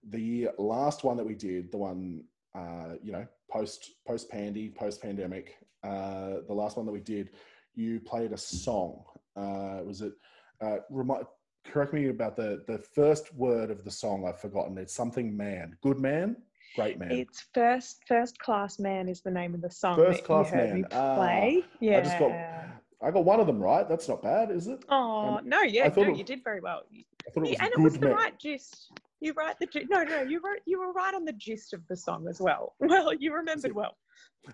B: the last one that we did, the one uh, you know, post post pandy, post pandemic, uh, the last one that we did, you played a song. Uh, was it? Uh, remind, correct me about the the first word of the song. I've forgotten. It's something man. Good man. Great man.
C: It's first, first class man is the name of the song.
B: First Class Man. Ah,
C: play. yeah.
B: I just got. I got one of them right. That's not bad, is it?
C: Oh
B: um,
C: no, yeah, no,
B: it-
C: you did very well.
B: I thought it was
C: Yeah, and it was the
B: man.
C: right gist. You write the gi- no, no, you wrote you were right on the gist of the song as well. (laughs) Well, you remembered well.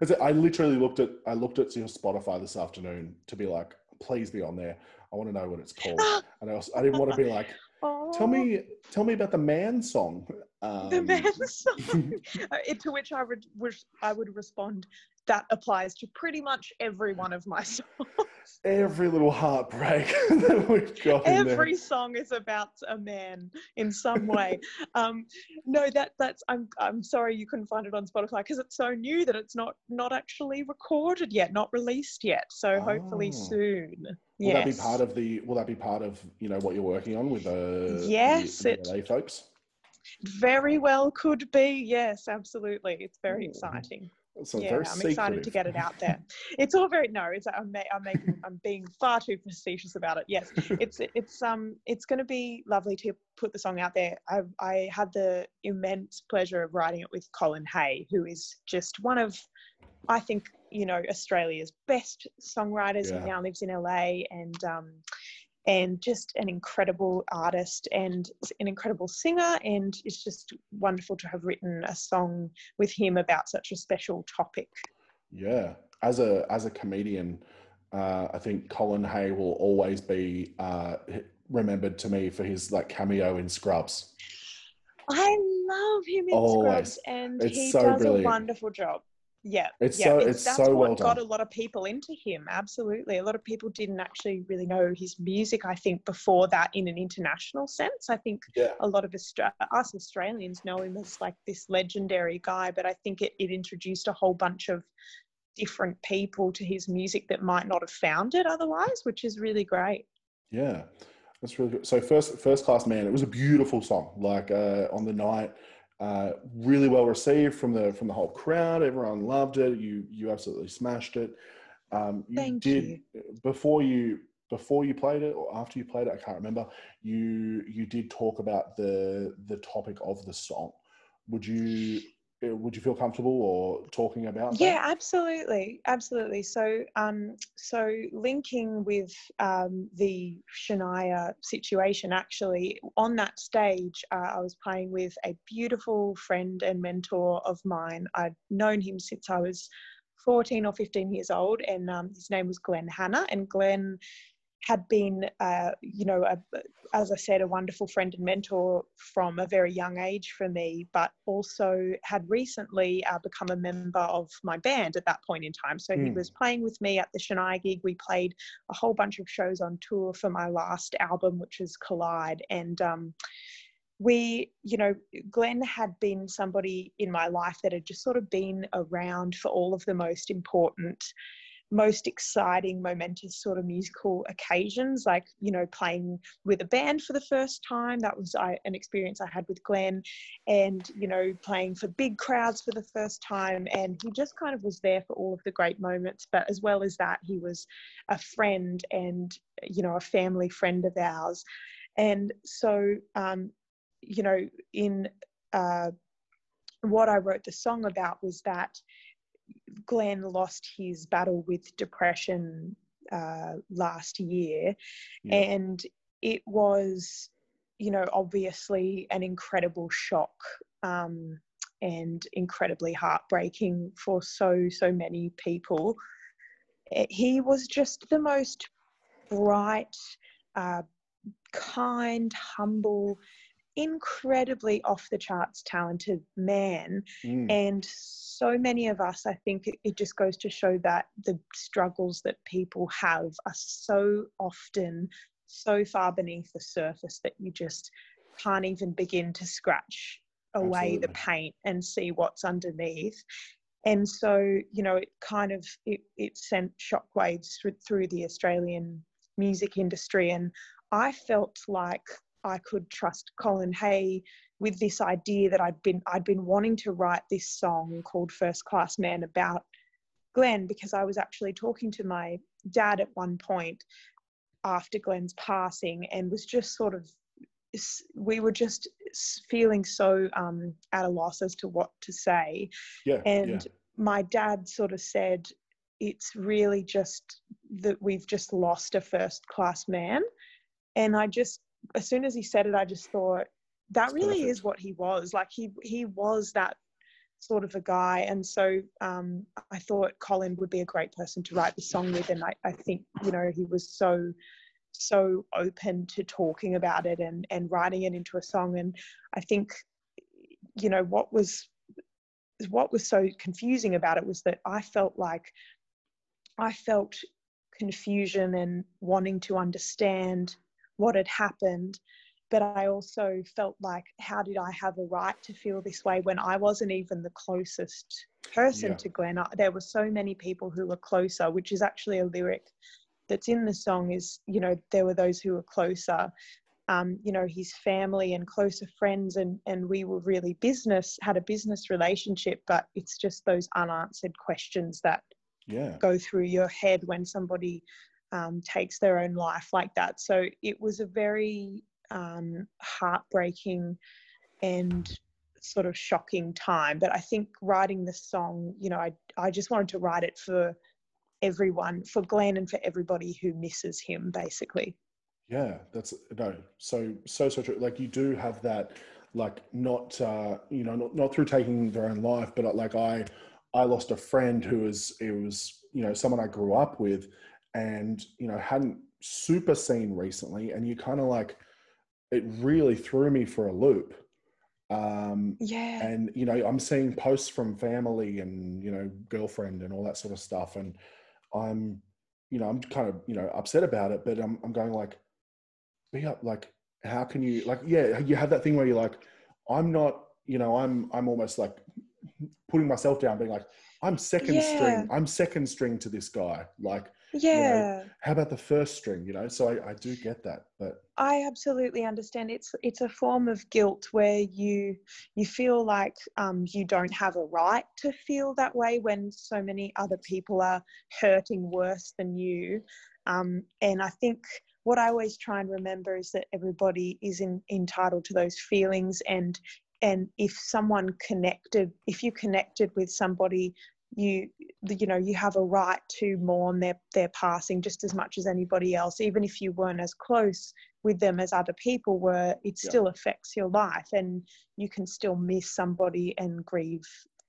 B: It- I literally looked at I looked at your Spotify this afternoon to be like, please be on there. I want to know what it's called. (gasps) And I, also, I didn't want to be like,
C: Oh,
B: tell me, tell me about the man song. Um,
C: the man song. (laughs) Uh, to which I would, wish I would respond, that applies to pretty much every one of my (laughs) songs.
B: every little heartbreak (laughs) that we've got.
C: every song is about a man in some way (laughs) um no that that's i'm i'm sorry you couldn't find it on spotify because it's so new that it's not not actually recorded yet not released yet so hopefully
B: Oh.
C: soon
B: Will
C: yes
B: that be part of the? Will that be part of you know what you're working on with the
C: Yes,
B: the, the LA folks?
C: very well could be yes absolutely it's very
B: Ooh.
C: exciting
B: So
C: yeah, I'm excited to get it out there. (laughs) It's all very no. It's I'm I'm making I'm being far too facetious about it. Yes, (laughs) it's it's um it's going to be lovely to put the song out there. I I had the immense pleasure of writing it with Colin Hay, who is just one of I think you know Australia's best songwriters.
B: Yeah.
C: He now lives in LA and um and just an incredible artist and an incredible singer and it's just wonderful to have written a song with him about such a special topic
B: Yeah, as a as a comedian, uh, I think Colin Hay will always be uh, remembered to me for his like cameo in Scrubs.
C: I love him in
B: Always.
C: Scrubs, and
B: It's
C: he
B: so
C: does
B: brilliant.
C: a wonderful job. Yeah,
B: It's
C: yeah,
B: so it's
C: that's
B: so
C: what
B: well
C: got
B: done.
C: a lot of people into him. Absolutely, a lot of people didn't actually really know his music. I think before that, in an international sense, I think
B: Yeah,
C: a lot of Austra- us Australians know him as like this legendary guy. But I think it, it introduced a whole bunch of different people to his music that might not have found it otherwise, which is really great.
B: yeah, that's really good. So first first class man, it was a beautiful song. Like uh, on the night, uh, really well received from the from the whole crowd. Everyone loved it. You you absolutely smashed it. Um, you
C: Thank
B: did before you before you played it or after you played it. I can't remember. You you did talk about the the topic of the song. Would you would you feel comfortable or talking about that?
C: Yeah, absolutely, absolutely. So, um, so linking with um, the Shania situation, actually, on that stage, uh, I was playing with a beautiful friend and mentor of mine. I'd known him since I was 14 or 15 years old, and um, his name was Glen Hannah. And Glen had been, uh, you know, a, as I said, a wonderful friend and mentor from a very young age for me, but also had recently uh, become a member of my band at that point in time. So he
B: Mm.
C: was playing with me at the Shania gig. We played a whole bunch of shows on tour for my last album, which is Collide. And um, we, you know, Glen had been somebody in my life that had just sort of been around for all of the most important most exciting, momentous sort of musical occasions, like you know, playing with a band for the first time. That was I, an experience I had with Glen, and you know, playing for big crowds for the first time. And he just kind of was there for all of the great moments. But as well as that, he was a friend and you know, a family friend of ours. And so, um, you know, in uh, what I wrote the song about was that Glen lost his battle with depression uh, last year,
B: Yeah.
C: and it was, you know, obviously an incredible shock um, and incredibly heartbreaking for so so many people. Eh, He was just the most bright, uh, kind, humble, incredibly off the charts talented man.
B: Mm.
C: and so many of us i think it, just goes to show that the struggles that people have are so often so far beneath the surface that you just can't even begin to scratch away the paint and see what's underneath. And so you know it kind of it, it sent shockwaves through, through the australian music industry. And i felt like i could trust colin hay with this idea that I'd been I'd been wanting to write this song called First Class Man about Glen because I was actually talking to my dad at one point after Glen's passing and was just sort of we were just feeling so um, at a loss as to what to say
B: Yeah,
C: and
B: yeah.
C: my dad sort of said it's really just that we've just lost a first class man and i just as soon as he said it i just thought that
B: That's
C: really
B: perfect.
C: is what he was. Like he he was that sort of a guy. And so um, i thought colin would be a great person to write the song with. And I, I think you know he was so so open to talking about it and and writing it into a song. And i think you know what was what was so confusing about it was that i felt like i felt confusion and wanting to understand what had happened but I also felt like, how did I have a right to feel this way when I wasn't even the closest person
B: Yeah.
C: to Glen? I- There were so many people who were closer, which is actually a lyric that's in the song. Is you know there were those who were closer, um, you know his family and closer friends, and and we were really business had a business relationship, but it's just those unanswered questions that
B: Yeah.
C: go through your head when somebody um, takes their own life like that. So it was a very um, heartbreaking and sort of shocking time. But I think writing the song, you know, I I just wanted to write it for everyone, for Glen and for everybody who misses him, basically.
B: Yeah, that's no, so so so true. Like you do have that, like not uh, you know not, not through taking their own life, but like I I lost a friend who was it was you know someone I grew up with, and you know hadn't super seen recently, and you kind of like it really threw me for a loop. Um,
C: Yeah.
B: and you know i'm seeing posts from family and you know girlfriend and all that sort of stuff and i'm you know i'm kind of you know upset about it but i'm, I'm going like be up like how can you like yeah you have that thing where you're like i'm not you know i'm i'm almost like putting myself down being like i'm second
C: Yeah.
B: string i'm second string to this guy like
C: yeah.
B: how about the first string you know so i, I do get that but
C: I absolutely understand. It's it's a form of guilt where you you feel like um, you don't have a right to feel that way when so many other people are hurting worse than you. Um, and I think what I always try and remember is that everybody is in, entitled to those feelings, and and if someone connected, if you connected with somebody. You, you know, you have a right to mourn their their passing just as much as anybody else, even if you weren't as close with them as other people were, it
B: Yeah.
C: still affects your life and you can still miss somebody and grieve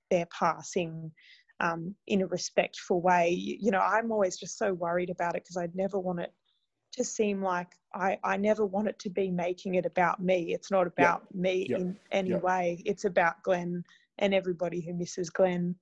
C: their passing um, in a respectful way. You, you know, I'm always just so worried about it because I never want it to seem like I, I never want it to be making it about me. It's not about me
B: Yeah.
C: in any
B: Yeah.
C: way. It's about Glen and everybody who misses Glen.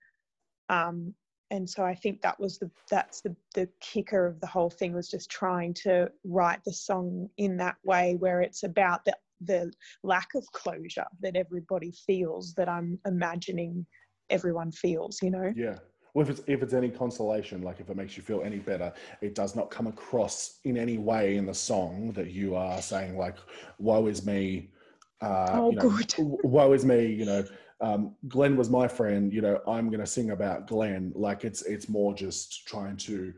C: Um, and so I think that was the that's the the kicker of the whole thing was just trying to write the song in that way where it's about the the lack of closure that everybody feels that I'm imagining everyone feels, you know?
B: Yeah. Well, if it's if it's any consolation, like if it makes you feel any better, it does not come across in any way in the song that you are saying like, "Woe is me." Uh,
C: Oh,
B: you know,
C: good.
B: Woe is me. You know, um, Glen was my friend. You know, I'm going to sing about Glen. Like it's it's more just trying to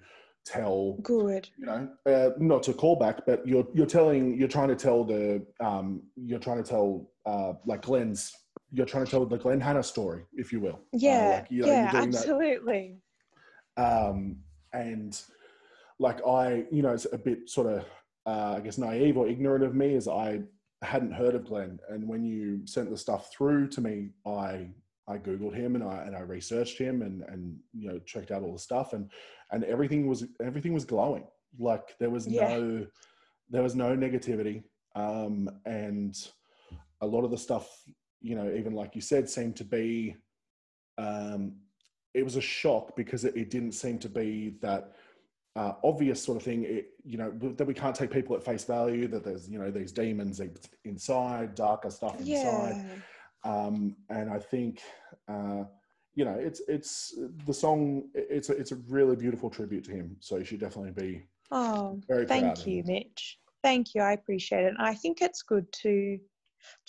B: tell
C: Good.
B: you know, uh, not to call back, but you're you're telling you're trying to tell the um, you're trying to tell uh, like Glen's you're trying to tell the Glen Hannah story, if you will. Uh,
C: Yeah.
B: like, you know,
C: yeah,
B: you're that
C: absolutely.
B: um, and like I, you know, it's a bit sort of, uh, I guess, naive or ignorant of me, as I hadn't heard of Glen. And when you sent the stuff through to me, I I googled him and I and I researched him and and you know checked out all the stuff and and everything was everything was glowing. Like there was
C: Yeah.
B: no there was no negativity, um, and a lot of the stuff, you know, even like you said, seemed to be. Um, it was a shock because it, it didn't seem to be that uh, obvious sort of thing. It, you know that we can't take people at face value. That there's you know these demons inside, darker stuff inside.
C: Yeah.
B: Um, and I think uh, you know it's it's the song. It's a, it's a really beautiful tribute to him. So you should definitely be
C: Oh,
B: very proud
C: thank you. Mitch. Thank you. I appreciate it. And I think it's good to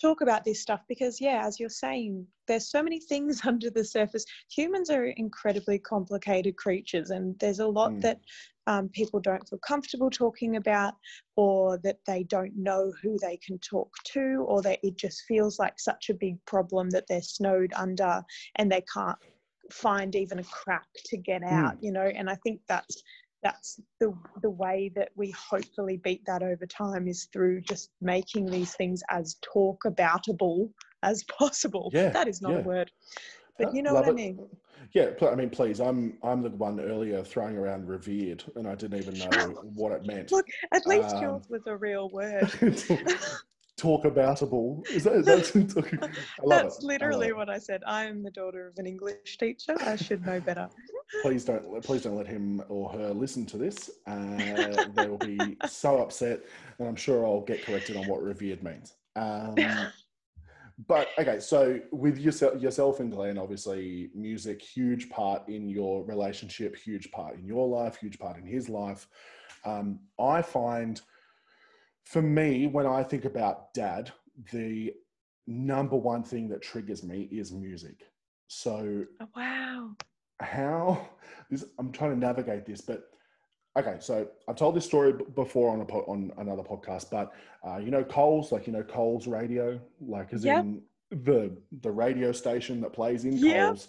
C: talk about this stuff because, yeah, as you're saying, there's so many things (laughs) under the surface. Humans are incredibly complicated creatures, and there's a lot
B: Mm.
C: that um, people don't feel comfortable talking about, or that they don't know who they can talk to, or that it just feels like such a big problem that they're snowed under and they can't find even a crack to get out, you know. And I think that's that's the the way that we hopefully beat that over time is through just making these things as talk aboutable as possible.
B: Yeah,
C: that is not
B: yeah.
C: a word. but you know
B: Love
C: what I mean.
B: Yeah, I mean, please. I'm I'm the one earlier throwing around revered, and I didn't even know what it meant.
C: Look, at least
B: Um,
C: yours was a real word. (laughs)
B: Talk aboutable. Is that, is that (laughs) talking? I love
C: That's
B: it. I
C: literally
B: it.
C: what I said. I am the daughter of an English teacher. I should know better.
B: Please don't please don't let him or her listen to this. Uh, they will be so upset, and I'm sure I'll get corrected on what revered means. Um, (laughs) but okay, so with yourself, yourself and Glen, obviously, music huge part in your relationship, huge part in your life, huge part in his life. Um, I find, for me, when I think about dad, the number one thing that triggers me is music. So
C: Oh, wow.
B: How this I'm trying to navigate this, but okay. So I've told this story before on a po- on another podcast, but uh, you know Coles, like you know Coles Radio, like as
C: Yep.
B: in the the radio station that plays in
C: Yep.
B: Coles.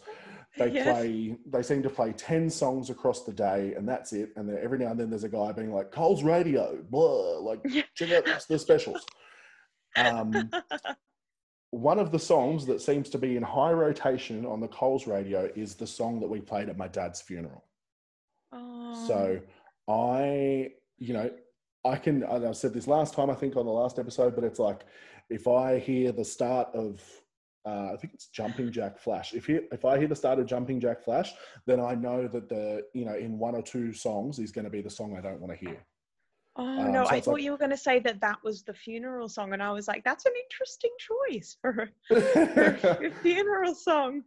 B: They
C: Yes.
B: play. They seem to play ten songs across the day, and that's it. And then every now and then there's a guy being like Coles Radio, blah, like (laughs) check out the specials. Um, (laughs) one of the songs that seems to be in high rotation on the Coles radio is the song that we played at my dad's funeral.
C: Oh,
B: So I, you know, I can, and I've said this last time, I think on the last episode, but it's like if I hear the start of, uh, I think it's Jumping Jack Flash. If he, if I hear the start of Jumping Jack Flash, then I know that the, you know, in one or two songs is going to be the song I don't want to hear.
C: Oh
B: um,
C: no,
B: so
C: I thought
B: like-
C: you were going to say that that was the funeral song, and I was like, that's an interesting choice for (laughs) a, funeral song.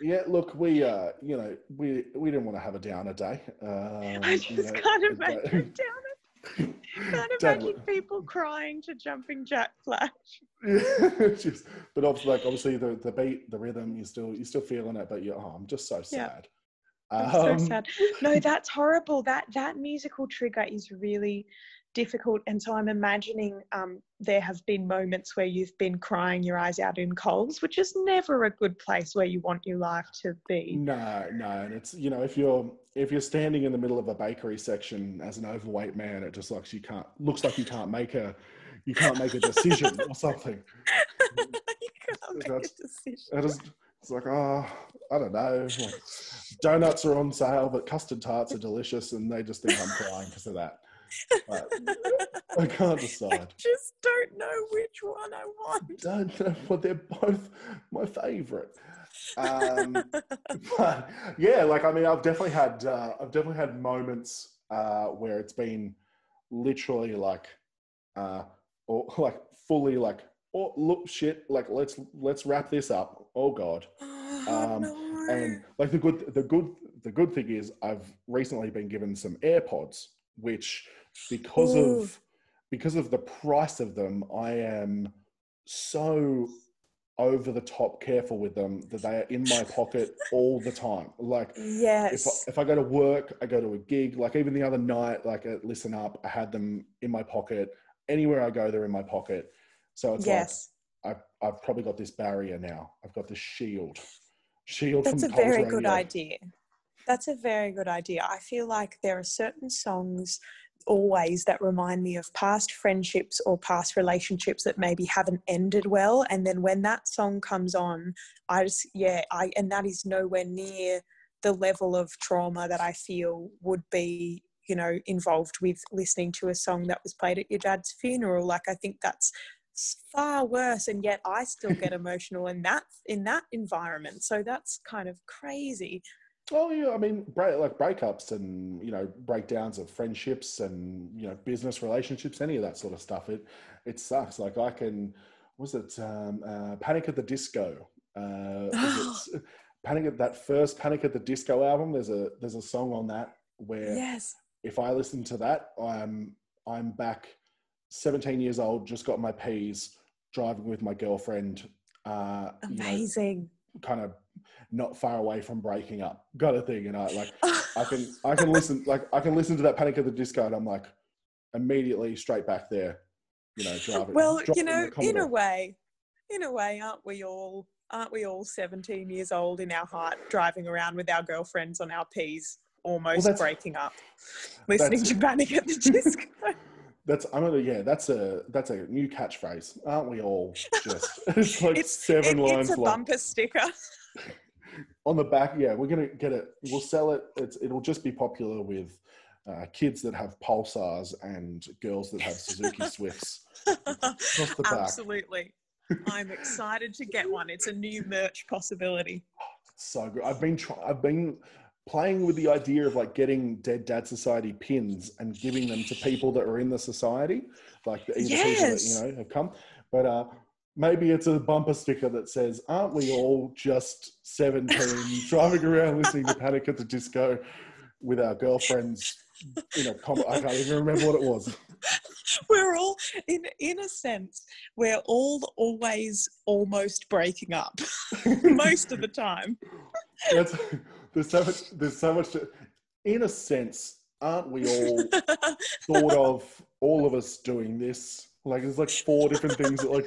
B: Yeah, look, we, uh, you know, we we didn't want to have a downer day. Um,
C: I
B: you
C: just
B: know,
C: can't imagine down it. Can't (laughs) imagine people crying to Jumping Jack Flash. (laughs)
B: Yeah, just, but obviously, like obviously the the beat, the rhythm, you still you're still feeling it, but you're oh, I'm just so
C: Yeah. I'm so
B: Um,
C: sad. No, that's horrible. That that musical trigger is really difficult, and so I'm imagining um, there have been moments where you've been crying your eyes out in Coles, which is never a good place where you want your life to be.
B: No, no, and it's you know if you're if you're standing in the middle of a bakery section as an overweight man, it just looks you can't looks like you can't make a you can't make a decision (laughs) or something. (laughs)
C: you can't make a decision.
B: It is it's like oh I don't know, like, donuts are on sale, but custard tarts are delicious, and they just think I'm crying because of that. But I can't (laughs) decide.
C: I just don't know which one I want.
B: don't know, but they're both my favorite. Um, (laughs) but yeah, like I mean, I've definitely had uh, I've definitely had moments uh, where it's been literally like, uh, or like fully like, oh look, shit, like let's let's wrap this up. Oh god, (sighs)
C: Oh,
B: Um,
C: no.
B: and like the good the good the good thing is I've recently been given some AirPods, which because
C: Ooh.
B: of because of the price of them, I am so over the top careful with them that they are in my pocket all the time. Like if
C: yes.
B: I, if I go to work, I go to a gig. Like even the other night, like at Listen Up, I had them in my pocket. Anywhere I go, they're in my pocket. So it's
C: yes.
B: like I've, I've probably got this barrier now. I've got this shield, shield
C: That's a very good idea. That's a very good idea. I feel like there are certain songs always that remind me of past friendships or past relationships that maybe haven't ended well. And then when that song comes on, I just, yeah, I, and that is nowhere near the level of trauma that I feel would be, you know, involved with listening to a song that was played at your dad's funeral. Like, I think that's far worse and yet i still get emotional in that in that environment so that's kind of crazy
B: Oh yeah, I mean, break, like breakups and you know breakdowns of friendships and you know business relationships, any of that sort of stuff. It it sucks. Like I can, was it um, uh, Panic at the Disco? Uh, it (gasps) Panic at that first Panic at the Disco album. There's a there's a song on that where
C: yes
B: if I listen to that, I'm I'm back 17 years old, just got my P's, driving with my girlfriend. Uh, you know,
C: amazing
B: kind of not far away from breaking up, got a thing. And I like I can (laughs) I can listen like I can listen to that Panic at the Disco, and I'm like immediately straight back there, you know, driving.
C: well you
B: driving
C: know in a way in a way aren't we all aren't we all 17 years old in our heart driving around with our girlfriends on our p's almost
B: that's-
C: breaking up listening to panic at the (laughs) disco
B: That's I'm gonna yeah. That's a that's a new catchphrase, aren't we all? (laughs) Just (laughs) it's like
C: it's,
B: seven
C: it-
B: lines
C: it's a
B: long.
C: bumper sticker (laughs)
B: on the back, yeah, we're gonna get it. We'll sell it. It's, it'll just be popular with uh, kids that have Pulsars and girls that have Suzuki Swifts. Across the back.
C: Absolutely. I'm excited to get one. It's a new merch possibility.
B: So good. I've been trying. I've been playing with the idea of like getting Dead Dad Society pins and giving them to people that are in the society, like the, either people that you know have come. But uh, maybe it's a bumper sticker that says, "Aren't we all just 17 (laughs) driving around listening to Panic at the Disco with our girlfriends?" You know, com- I can't even remember what it was. (laughs)
C: We're all, in in a sense, we're all always almost breaking up (laughs) most of the time.
B: That's, there's so much. There's so much. To, in a sense, aren't we all (laughs) thought of all of us doing this. Like there's like four different things that like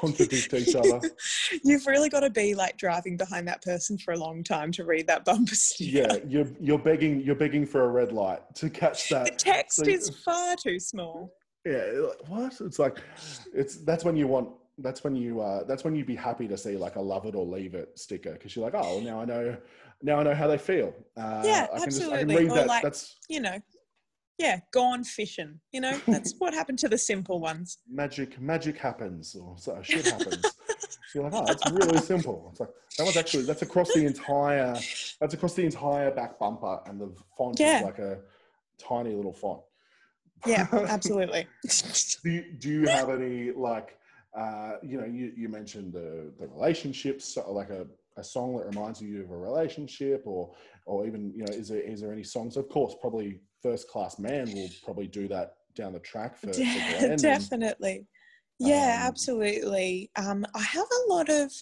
B: contradict each other. (laughs)
C: You've really got to be like driving behind that person for a long time to read that bumper sticker.
B: Yeah, you're you're begging you're begging for a red light to catch that.
C: The text
B: So-
C: is far too small.
B: Yeah, like, what? It's like it's that's when you want that's when you uh that's when you'd be happy to see like a love it or leave it sticker because you're like oh well, now I know now I know how they feel. Uh,
C: Yeah,
B: I can just I can
C: absolutely.
B: read
C: Or
B: that.
C: like-
B: that's
C: You know, yeah, gone fishing. You know, that's what happened to the simple ones. (laughs)
B: magic magic happens or so shit happens. (laughs) You're like, oh, it's really simple. It's like that was actually that's across the entire that's across the entire back bumper, and the font
C: Yeah.
B: is like a tiny little font.
C: Yeah, (laughs) absolutely.
B: do you, do you have any like uh, you know you, you mentioned the the relationships so like a, a song that reminds you of a relationship or or even you know is there is there any songs of course probably first class man will probably do that down the track for, for (laughs) and-
C: Definitely. Yeah,
B: Um,
C: absolutely. Um, I have a lot of,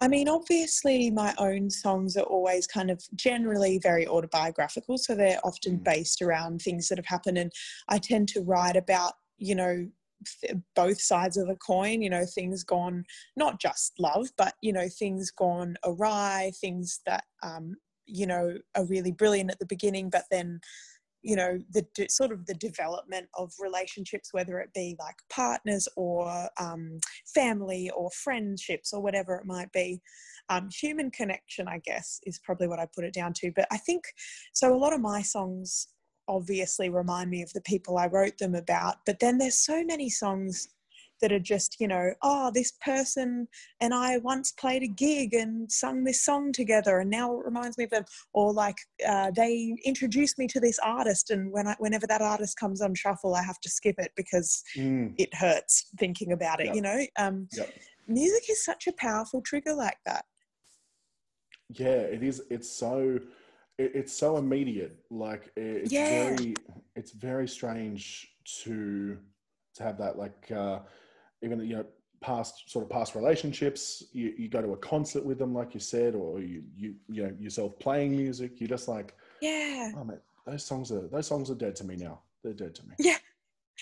C: I mean, obviously, my own songs are always kind of generally very autobiographical. So they're often
B: Mm.
C: based around things that have happened. And I tend to write about, you know, both sides of the coin, you know, things gone, not just love, but, you know, things gone awry, things that, um, you know, are really brilliant at the beginning, but then you know the sort of the development of relationships whether it be like partners or um, family or friendships or whatever it might be um, human connection i guess is probably what i put it down to. But i think so a lot of my songs obviously remind me of the people i wrote them about but then there's so many songs that are just you know oh this person and i once played a gig and sung this song together and now it reminds me of them or like uh, they introduced me to this artist and when I, whenever that artist comes on shuffle i have to skip it because
B: Mm,
C: it hurts thinking about it
B: Yep.
C: you know um,
B: Yep.
C: music is such a powerful trigger like that
B: yeah it is it's so it, it's so immediate like it- it's
C: Yeah.
B: very it's very strange to to have that like uh even you know past sort of past relationships you, you go to a concert with them like you said or you you you know yourself playing music you're just like
C: yeah
B: oh man those songs are those songs are dead to me now they're dead to me
C: Yeah.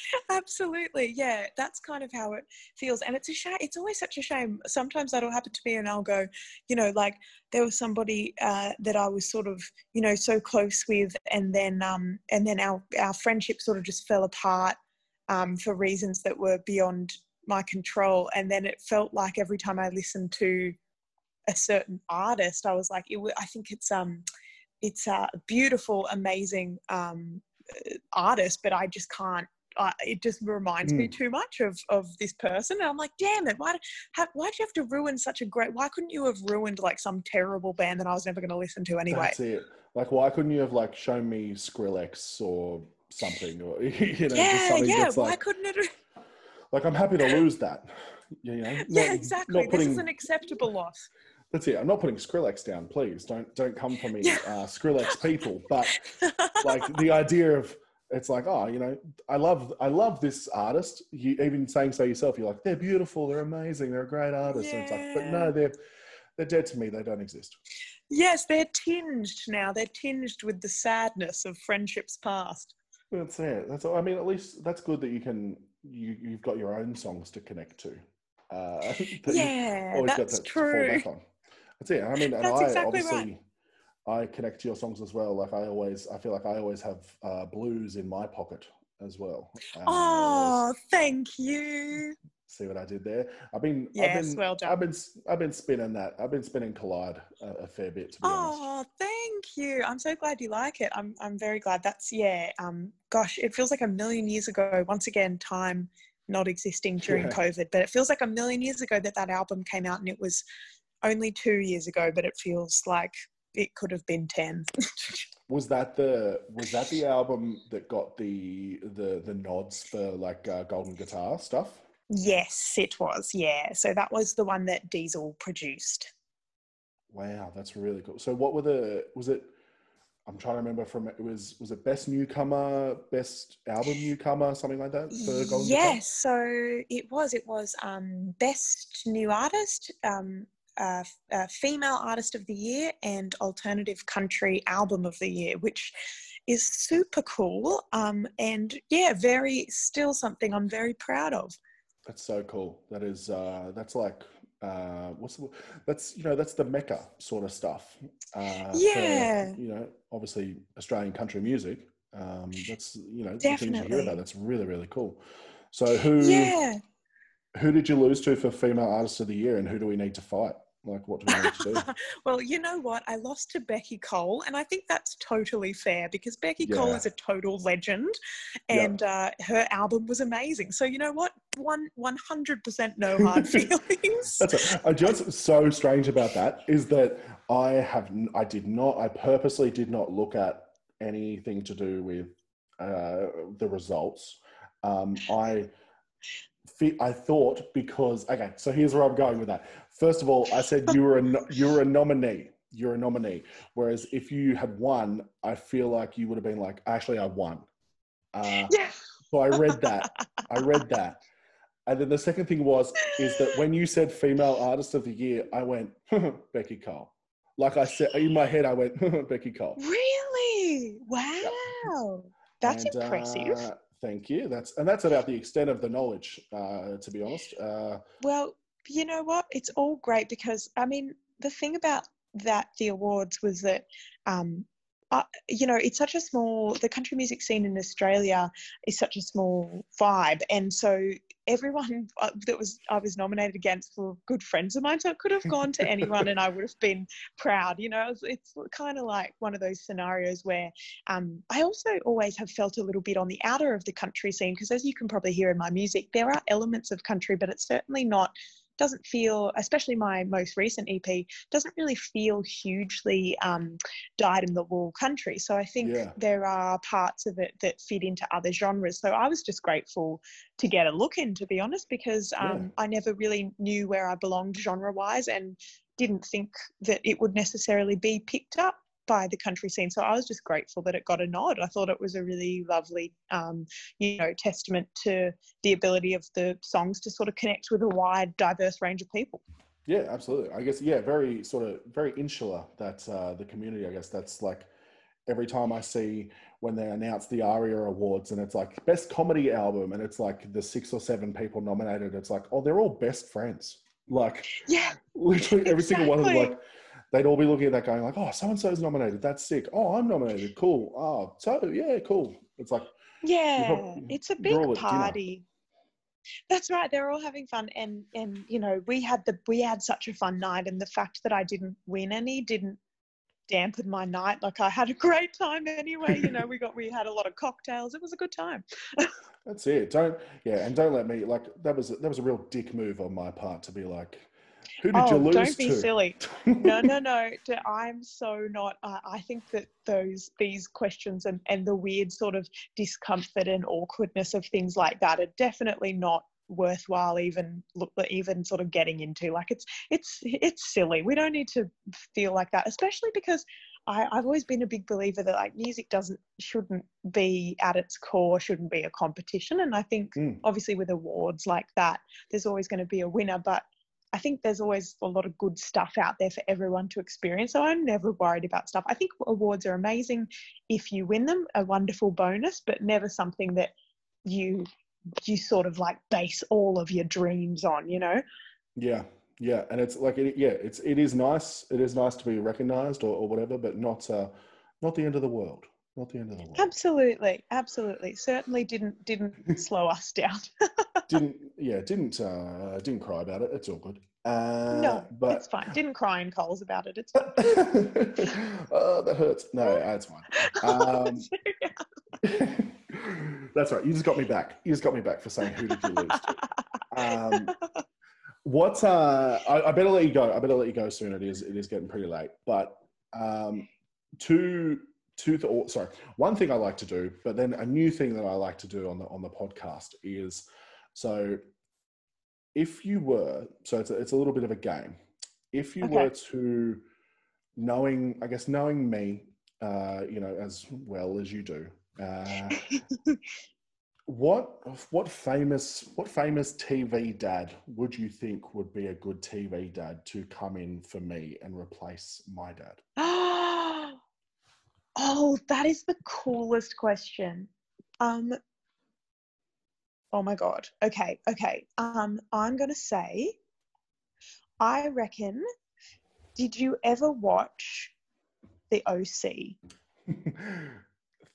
C: (laughs) absolutely yeah that's kind of how it feels and it's a shame it's always such a shame sometimes that'll happen to me and i'll go you know like there was somebody uh, that i was sort of you know so close with and then um and then our our friendship sort of just fell apart um for reasons that were beyond my control and then it felt like every time i listened to a certain artist i was like it, i think it's um it's a beautiful amazing um artist but i just can't uh, it just reminds me
B: Mm.
C: too much of of this person and i'm like damn it why how, why'd you have to ruin such a great why couldn't you have ruined like some terrible band that i was never going to listen to anyway
B: that's it like why couldn't you have like shown me skrillex or something or (laughs) you know just
C: yeah
B: something
C: yeah
B: that's
C: why couldn't it
B: like i'm happy to lose that you know (laughs)
C: yeah exactly
B: not
C: this is an acceptable loss
B: That's it. I'm not putting Skrillex down, please. Don't don't come for me, uh, Skrillex people. But (laughs) like the idea of it's like, oh, you know, I love I love this artist. You even saying so yourself, you're like, they're beautiful, they're amazing, they're a great artist. And it's like, but no, they're they're dead to me. They don't exist.
C: yes they're tinged now they're tinged with the sadness of friendships past
B: That's it. That's all. I mean, at least that's good that you can you you've got your own songs to connect to. Uh, (laughs) that
C: yeah that's
B: that
C: true
B: back on. That's it. I mean, and
C: That's
B: I
C: exactly right.
B: I connect to your songs as well. Like I always, I feel like I always have uh, blues in my pocket as well. Uh,
C: oh thank you
B: See what I did there? I've been,
C: Yes,
B: I've been,
C: well done.
B: I've been, I've been spinning that. I've been spinning Collide a, a fair bit, to be honest.
C: Oh, thank you. I'm so glad you like it. I'm I'm very glad. That's yeah. Um, gosh, it feels like a million years ago. Once again, time not existing during
B: Yeah.
C: COVID, but it feels like a million years ago that that album came out, and it was only two years ago. But it feels like it could have been ten. (laughs)
B: Was that the was that the album that got the the the nods for like uh, golden guitar stuff?
C: yes, it was. Yeah. So that was the one that Diesel produced.
B: Wow, that's really cool. So what were the was it I'm trying to remember from it was was it best newcomer, best album newcomer, something like that for golden guitar?
C: Yes, so it was. It was um, best new artist, um, uh, uh, female artist of the year, and alternative country album of the year, which is super cool. Um, and yeah, very still something I'm very proud of.
B: That's so cool. That is uh that's like uh what's the that's you know that's the mecca sort of stuff. Uh for,
C: Yeah.
B: you know, obviously Australian country music. Um that's you know the things you hear about. That's really, really cool. So who
C: Yeah.
B: who did you lose to for female artist of the year and who do we need to fight? Like what do we need to do? (laughs)
C: well, you know what? I lost to Beccy Cole, and I think that's totally fair because Beccy Cole is a total legend,
B: Yeah.
C: and uh, her album was amazing. So you know what? One one hundred percent no (laughs) hard feelings.
B: That's a, I just so strange about that is that I have I did not I purposely did not look at anything to do with uh, the results. Um, I I thought because okay, so here's where I'm going with that. First of all, I said you were a no- you were a nominee. You're a nominee. Whereas if you had won, I feel like you would have been like, actually, I won. Uh,
C: yeah.
B: so I read that. I read that. And then the second thing was is that when you said female artist of the year, I went (laughs) Beccy Cole. Like I said in my head, I went (laughs) Beccy Cole.
C: Really? Wow. That's
B: And,
C: impressive.
B: uh, thank you. That's and that's about the extent of the knowledge, uh, to be honest. Uh,
C: Well, you know what? It's all great because I mean, the thing about that the awards was that, um, uh, you know, it's such a small. The country music scene in Australia is such a small vibe, and so everyone uh, that was I was nominated against were good friends of mine. So it could have gone to (laughs) anyone, and I would have been proud. You know, it's, it's kind of like one of those scenarios where um, I also always have felt a little bit on the outer of the country scene because, as you can probably hear in my music, there are elements of country, but it's certainly not. Doesn't feel, especially my most recent EP, doesn't really feel hugely um, dyed in the wool country. So I think
B: Yeah.
C: there are parts of it that fit into other genres. So I was just grateful to get a look in, to be honest, because um, I never really knew where I belonged genre wise and didn't think that it would necessarily be picked up by the country scene. So I was just grateful that it got a nod. I thought it was a really lovely, um, you know, testament to the ability of the songs to sort of connect with a wide, diverse range of people.
B: yeah, absolutely. I guess yeah, very sort of very insular. That uh, the community. I guess that's like every time I see when they announce the ARIA awards and it's like best comedy album and it's like the six or seven people nominated. It's like oh, they're all best friends. Like
C: Yeah,
B: literally every single one of them like they'd all be looking at that going like oh so and so's nominated that's sick oh i'm nominated cool oh so yeah cool it's like
C: yeah,
B: prob-
C: it's a big
B: all at dinner.
C: party. That's right. They're all having fun, and and you know we had the we had such a fun night, and the fact that I didn't win any didn't dampen my night. Like I had a great time anyway. You know, we got we had a lot of cocktails. It was a good time. (laughs)
B: that's it don't yeah and don't let me like that was that was a real dick move on my part to be like who did you
C: oh,
B: lose
C: don't be
B: to
C: silly. (laughs) no, no, no. I'm so not. I I think that those these questions and, and the weird sort of discomfort and awkwardness of things like that are definitely not worthwhile even look even sort of getting into like it's it's it's silly we don't need to feel like that especially because I, I've always been a big believer that like music doesn't shouldn't be at its core shouldn't be a competition and I think
B: Mm.
C: obviously with awards like that there's always going to be a winner but I think there's always a lot of good stuff out there for everyone to experience. So I'm never worried about stuff. I think awards are amazing if you win them, a wonderful bonus, but never something that you you sort of like base all of your dreams on, you know?
B: yeah yeah and it's like it, yeah it's it is nice it is nice to be recognized or, or whatever but not uh not the end of the world not the end of the world
C: Absolutely, absolutely. Certainly didn't didn't slow us down. (laughs)
B: didn't yeah didn't uh, didn't cry about it. It's all good. Uh,
C: no,
B: but
C: it's fine. Didn't cry in Coles about it. It's (laughs) fine.
B: oh, that hurts. No, that's fine. Um, (laughs) (laughs) that's right. You just got me back. You just got me back for saying who did you lose to. Um, what? Uh, I, I better let you go. I better let you go soon. It is. It is getting pretty late. But um, two, two. Th- or, sorry. One thing I like to do, but then a new thing that I like to do on the on the podcast is so. If you were so, it's a, it's a little bit of a game. If you
C: Okay.
B: were to knowing, I guess knowing me, uh, you know, as well as you do. Uh, (laughs) what what famous what famous TV dad would you think would be a good TV dad to come in for me and replace my dad? (gasps)
C: oh, that is the coolest question. Um Oh my god. Okay, okay. Um I'm going to say I reckon did you ever watch The OC? (laughs)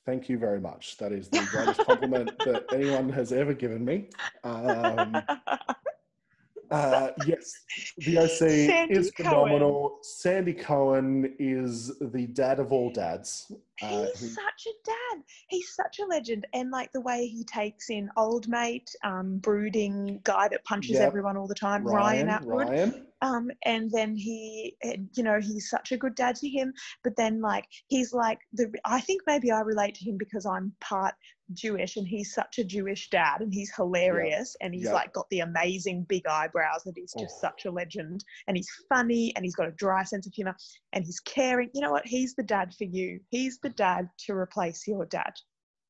B: Thank you very much. That is the greatest compliment that anyone has ever given me. (laughs) Um, uh, yes, the OC (laughs)
C: Sandy
B: is
C: Cohen.
B: phenomenal. Sandy Cohen is the dad of all dads. Uh,
C: He's
B: who-
C: such a dad. He's such a legend. And like the way he takes in old mate, um, brooding guy that punches
B: Yep.
C: everyone all the time, Ryan,
B: Ryan,
C: Atwood.
B: Ryan.
C: um and then he you know he's such a good dad to him but then like he's like the i think maybe i relate to him because i'm part jewish and he's such a jewish dad and he's hilarious and he's
B: Yep.
C: like got the amazing big eyebrows and he's just
B: Oh.
C: such a legend and he's funny and he's got a dry sense of humor and he's caring you know what he's the dad for you he's the dad to replace your dad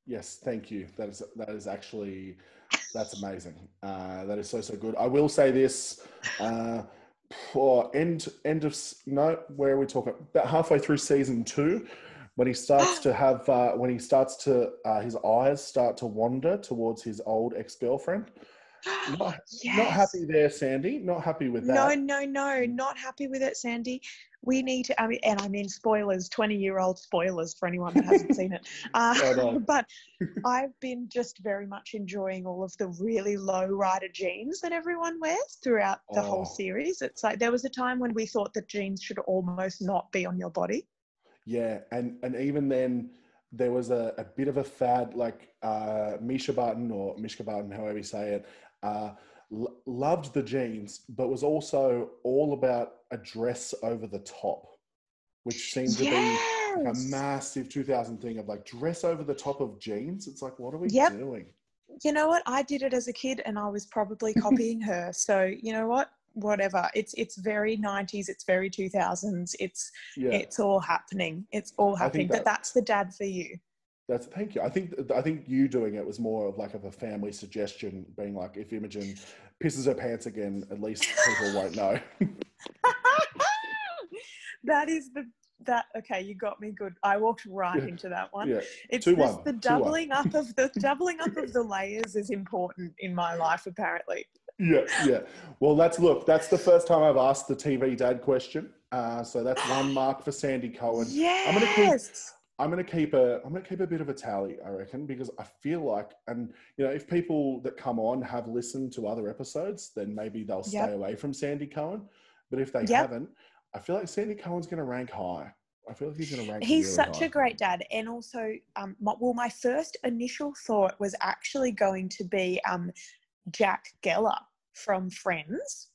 B: Yes, thank you. That is that is actually that's amazing. Uh, that is so so good. I will say this. Uh, for (sighs) end end of no, where are we talking? About halfway through season two, when he starts to have uh, when he starts to uh, his eyes start to wander towards his old ex girlfriend. (gasps) Not, not happy there, Sandy. Not happy with that.
C: No, no, no, not happy with it, Sandy. We need to, I mean, and I mean spoilers, 20 year old spoilers for anyone that hasn't seen it. (laughs) Uh, (laughs) but (laughs) I've been just very much enjoying all of the really low rider jeans that everyone wears throughout the
B: Oh.
C: whole series. It's like there was a time when we thought that jeans should almost not be on your body.
B: Yeah, and and even then, there was a, a bit of a fad, like uh, Mischa Barton or Mishka Barton, however you say it, uh, l- loved the jeans, but was also all about a dress over the top, which seemed to be like a massive 2000 thing of like dress over the top of jeans. It's like, what are we
C: Yep.
B: doing?
C: you know what? I did it as a kid and I was probably copying her. So, you know what? Whatever. It's it's very 90s, it's very 2000s. It's
B: Yeah,
C: it's all happening. It's all happening. But that's the dad for you.
B: that's thank you. I think I think you doing it was more of like of a family suggestion, being like, if Imogen pisses her pants again, at least people won't know. (laughs)
C: that is the that okay, you got me good. I walked right
B: Yeah.
C: into that one.
B: yeah.
C: It's
B: Two
C: this,
B: one,
C: the doubling up of the doubling up of the (laughs) layers is important in my life apparently.
B: Yeah, yeah. Well, that's look. That's the first time I've asked the TV dad question. Uh, so that's one (gasps) mark for Sandy Cohen.
C: Yes.
B: gonna keep- I'm gonna keep a. I'm gonna keep a bit of a tally. I reckon because I feel like, and you know, if people that come on have listened to other episodes, then maybe they'll stay
C: Yep.
B: away from Sandy Cohen. But if they
C: Yep.
B: haven't, I feel like Sandy Cohen's gonna rank high. I feel like he's gonna rank.
C: He's
B: really
C: such
B: high.
C: a great dad, and also, um, my, well, my first initial thought was actually going to be um, Jack Geller from Friends,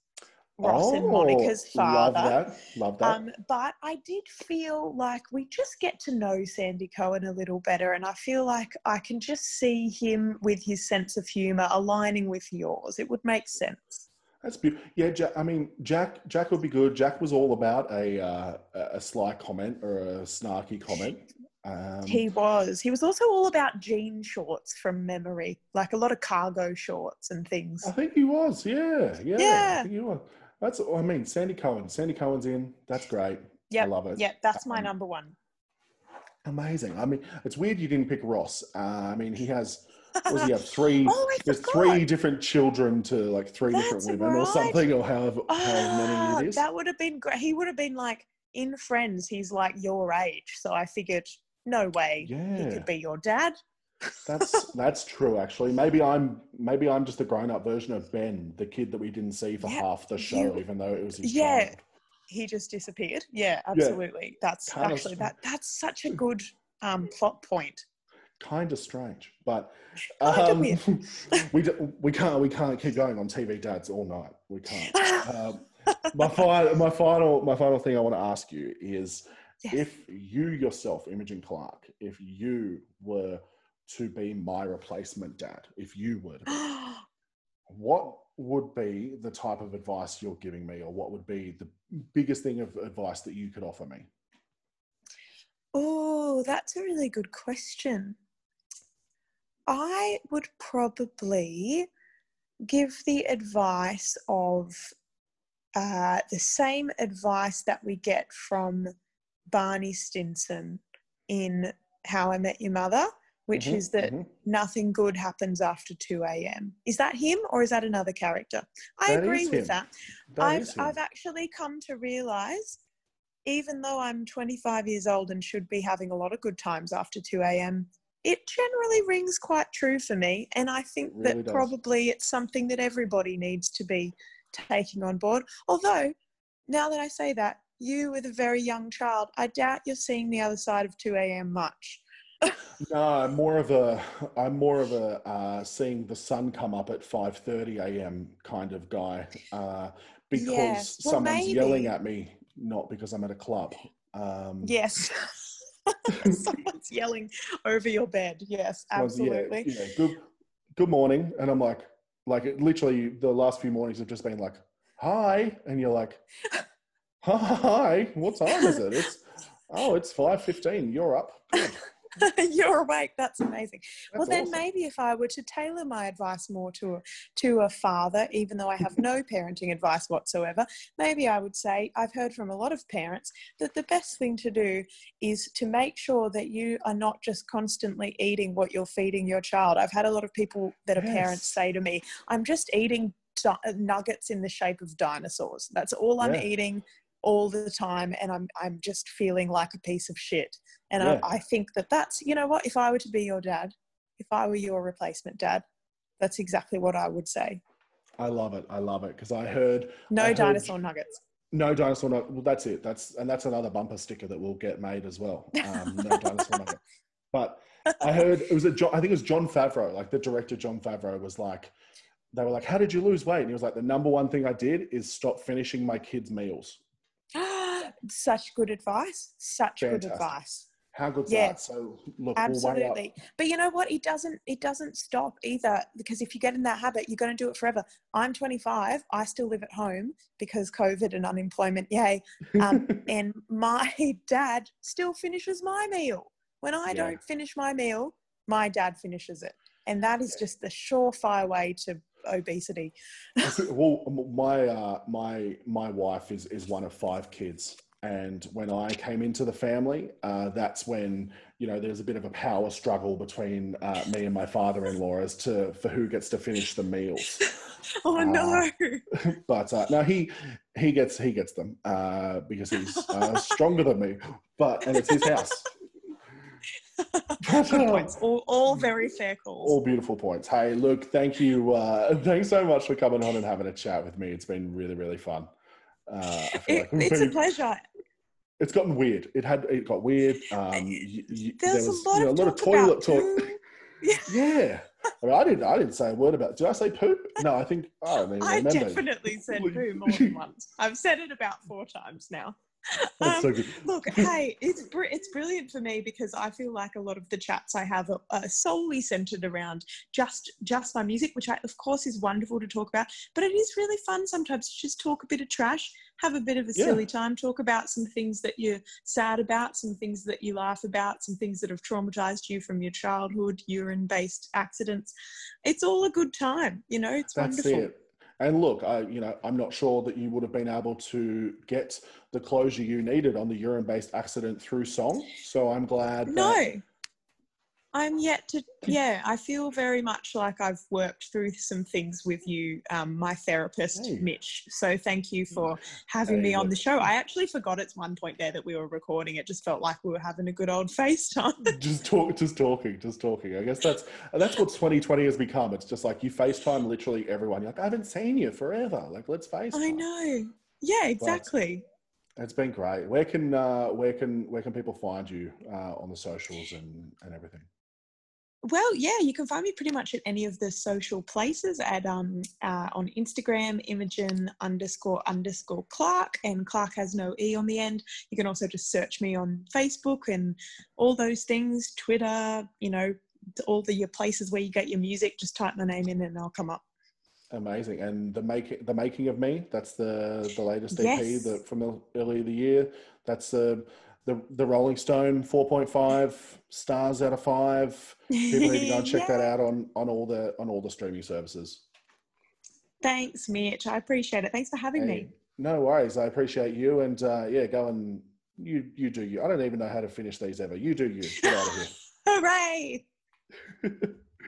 C: Ross and Monica's
B: Oh, Love
C: father.
B: that. Love that.
C: Um, but I did feel like we just get to know Sandy Cohen a little better, and I feel like I can just see him with his sense of humor aligning with yours. It would make sense.
B: That's beautiful. Yeah, Jack, I mean, Jack. Jack would be good. Jack was all about a uh, a sly comment or a snarky comment. (laughs) Um,
C: he was. He was also all about jean shorts from memory, like a lot of cargo shorts and things.
B: I think he was. Yeah, yeah.
C: Yeah.
B: I think he was. That's. I mean, Sandy Cohen. Sandy Cohen's in. That's great.
C: Yeah,
B: I love it.
C: Yeah, that's my
B: Um,
C: number one.
B: Amazing. I mean, it's weird you didn't pick Ross. Uh, I mean, he has. Was he have? (laughs) Three.
C: Oh,
B: there's three different children to like three
C: That's
B: different women or something, or however, however
C: Oh,
B: many it is.
C: that would have been great. He would have been like in Friends. He's like your age, so I figured, no way, he could be your dad.
B: That's (laughs) that's true. Actually, maybe I'm maybe I'm just a grown-up version of Ben, the kid that we didn't see for
C: Yeah,
B: half the show,
C: you-
B: even though it was his
C: Yeah.
B: child.
C: he just disappeared. Yeah, absolutely. That's
B: Kind of
C: actually that that's such a (laughs) good um, plot point.
B: Kind of strange, but um, (laughs) we do, we can't we can't keep going on TV dads all night. We can't. um, my final my final my final thing I want to ask you is
C: Yes.
B: if you yourself, Imogen Clark, if you were to be my replacement dad, if you be, (gasps) what would be the type of advice you're giving me, or what would be the biggest thing of advice that you could offer me?
C: Oh, that's a really good question. I would probably give the advice of uh, the same advice that we get from Barney Stinson in How I Met Your Mother, which
B: Mhm,
C: is that
B: mhm.
C: nothing good happens after 2 a.m. Is that him or is that another character? I
B: That
C: agree with that.
B: That
C: I've. I've actually come to realize, even though I'm 25 years old and should be having a lot of good times after 2 a.m., it generally rings quite true for me. And I think
B: really
C: that
B: does.
C: probably it's something that everybody needs to be taking on board. Although, now that I say that, you with a very young child, I doubt you're seeing the other side of 2 a.m. much. (laughs)
B: No, I'm more of a I'm more of a uh, seeing the sun come up at 5:30 a.m. kind of guy uh, because
C: Yeah, well,
B: someone's yelling at me, not because I'm at a club. Um,
C: Yes. (laughs) Someone's yelling over your bed. Yes,
B: someone's- yeah,
C: absolutely.
B: Yeah, good good morning, and I'm like like it, literally the last few mornings have just been like hi, and you're like (laughs) hi, what time is it? It's oh, it's 5:15. You're up. (laughs)
C: You're awake. That's amazing. well,
B: That's
C: then
B: awesome.
C: maybe if I were to tailor my advice more to a, to a father, even though I have no (laughs) parenting advice whatsoever, maybe I would say I've heard from a lot of parents that the best thing to do is to make sure that you are not just constantly eating what you're feeding your child. I've had a lot of people that are parents say to me, "I'm just eating di- nuggets in the shape of dinosaurs. That's all I'm
B: Yeah.
C: eating." All the time and I'm I'm just feeling like a piece of shit. And
B: Yeah.
C: I, I think that that's you know what if I were to be your dad, if I were your replacement dad, that's exactly what I would say.
B: I love it. I love it because I heard
C: No
B: I heard-
C: dinosaur nuggets.
B: No dinosaur nugget. Well, that's it. That's and that's another bumper sticker that will get made as well. Um, no (laughs) dinosaur nugget. But I heard it was a John, I think it was Jon Favreau, like the director Jon Favreau was like, they were like, "How did you lose weight?" And he was like, "The number one thing I did is stop finishing my kids' meals."
C: Such good advice. Such good advice.
B: How good's
C: Yeah.
B: that? So look, we'll.
C: Absolutely. But you know what? It doesn't it doesn't stop either because if you get in that habit, you're going to do it forever. I'm 25. I still live at home because COVID and unemployment. Yay. Um, (laughs) and my dad still finishes my meal. When I
B: Yeah.
C: don't finish my meal, my dad finishes it. And that is just the surefire way to obesity.
B: well, my uh, my my wife is is one of five kids, and when I came into the family, uh, that's when you know there's a bit of a power struggle between uh, me and my father-in-law as to for who gets to finish the meals. (laughs)
C: Oh
B: Uh,
C: no. (laughs)
B: but uh, no, he he gets he gets them uh, because he's uh, stronger than me. But and it's his house.
C: Good points. All, all very fair calls.
B: all beautiful points. Hey, look, thank you. Uh, (laughs) thanks so much for coming on and having a chat with me. It's been really, really fun. Uh,
C: It-
B: like
C: it's a pleasure.
B: It's gotten weird. It had it got weird. (laughs) Um, y- y-
C: There's
B: there was
C: a lot,
B: you know,
C: of,
B: a lot of toilet talk.
C: poo. (laughs)
B: Yeah, I mean, I didn't. I didn't say a word about. Did I say poop? No, I think I don't
C: I
B: remember.
C: definitely said poo more than once. I've said it about four times now. (laughs)
B: That's
C: Um,
B: so good.
C: Look, (laughs) hey, it's br- it's brilliant for me because I feel like a lot of the chats I have are, are solely centered around just just my music, which I, of course is wonderful to talk about. But it is really fun sometimes to just talk a bit of trash, have a bit of a
B: Yeah.
C: silly time, talk about some things that you're sad about, some things that you laugh about, some things that have traumatized you from your childhood, urine-based accidents. It's all a good time, you know. It's
B: That's
C: wonderful.
B: it. And look, I, you know, I'm not sure that you would have been able to get the closure you needed on the urine-based accident through song. So I'm glad. that-
C: No, I'm yet to, yeah, I feel very much like I've worked through some things with you, um, my therapist,
B: Hey.
C: Mitch. So thank you for having
B: Hey,
C: me on the show. I actually forgot at one point there that we were recording. It just felt like we were having a good old (laughs) FaceTime.
B: just talk, just talking, just talking. I guess that's that's what 2020 has become. It's just like you FaceTime literally everyone. You're like, I haven't seen you forever. Like, let's FaceTime.
C: I know. Yeah, exactly.
B: It's been great. Where can uh, where can where can people find you uh, on the socials and and everything?
C: Well, yeah, you can find me pretty much at any of the social places at um uh, on Instagram, Imogen underscore underscore Clark, and Clark has no e on the end. You can also just search me on Facebook and all those things, Twitter, you know, all the your places where you get your music. Just type my name in and I'll come up.
B: Amazing. And the making the making of me. That's the the latest EP
C: Yes.
B: that from earlier the year. That's the the the Rolling Stone 4.5 stars out of five. People need to go and check (laughs) that out on on all the on all the streaming services.
C: Thanks, Mitch. I appreciate it. Thanks for having
B: Hey,
C: me.
B: no worries. I appreciate you. And uh, yeah, go and you you do you. I don't even know how to finish these ever. You do you. Get out of (laughs)
C: Hooray!
B: here. (laughs)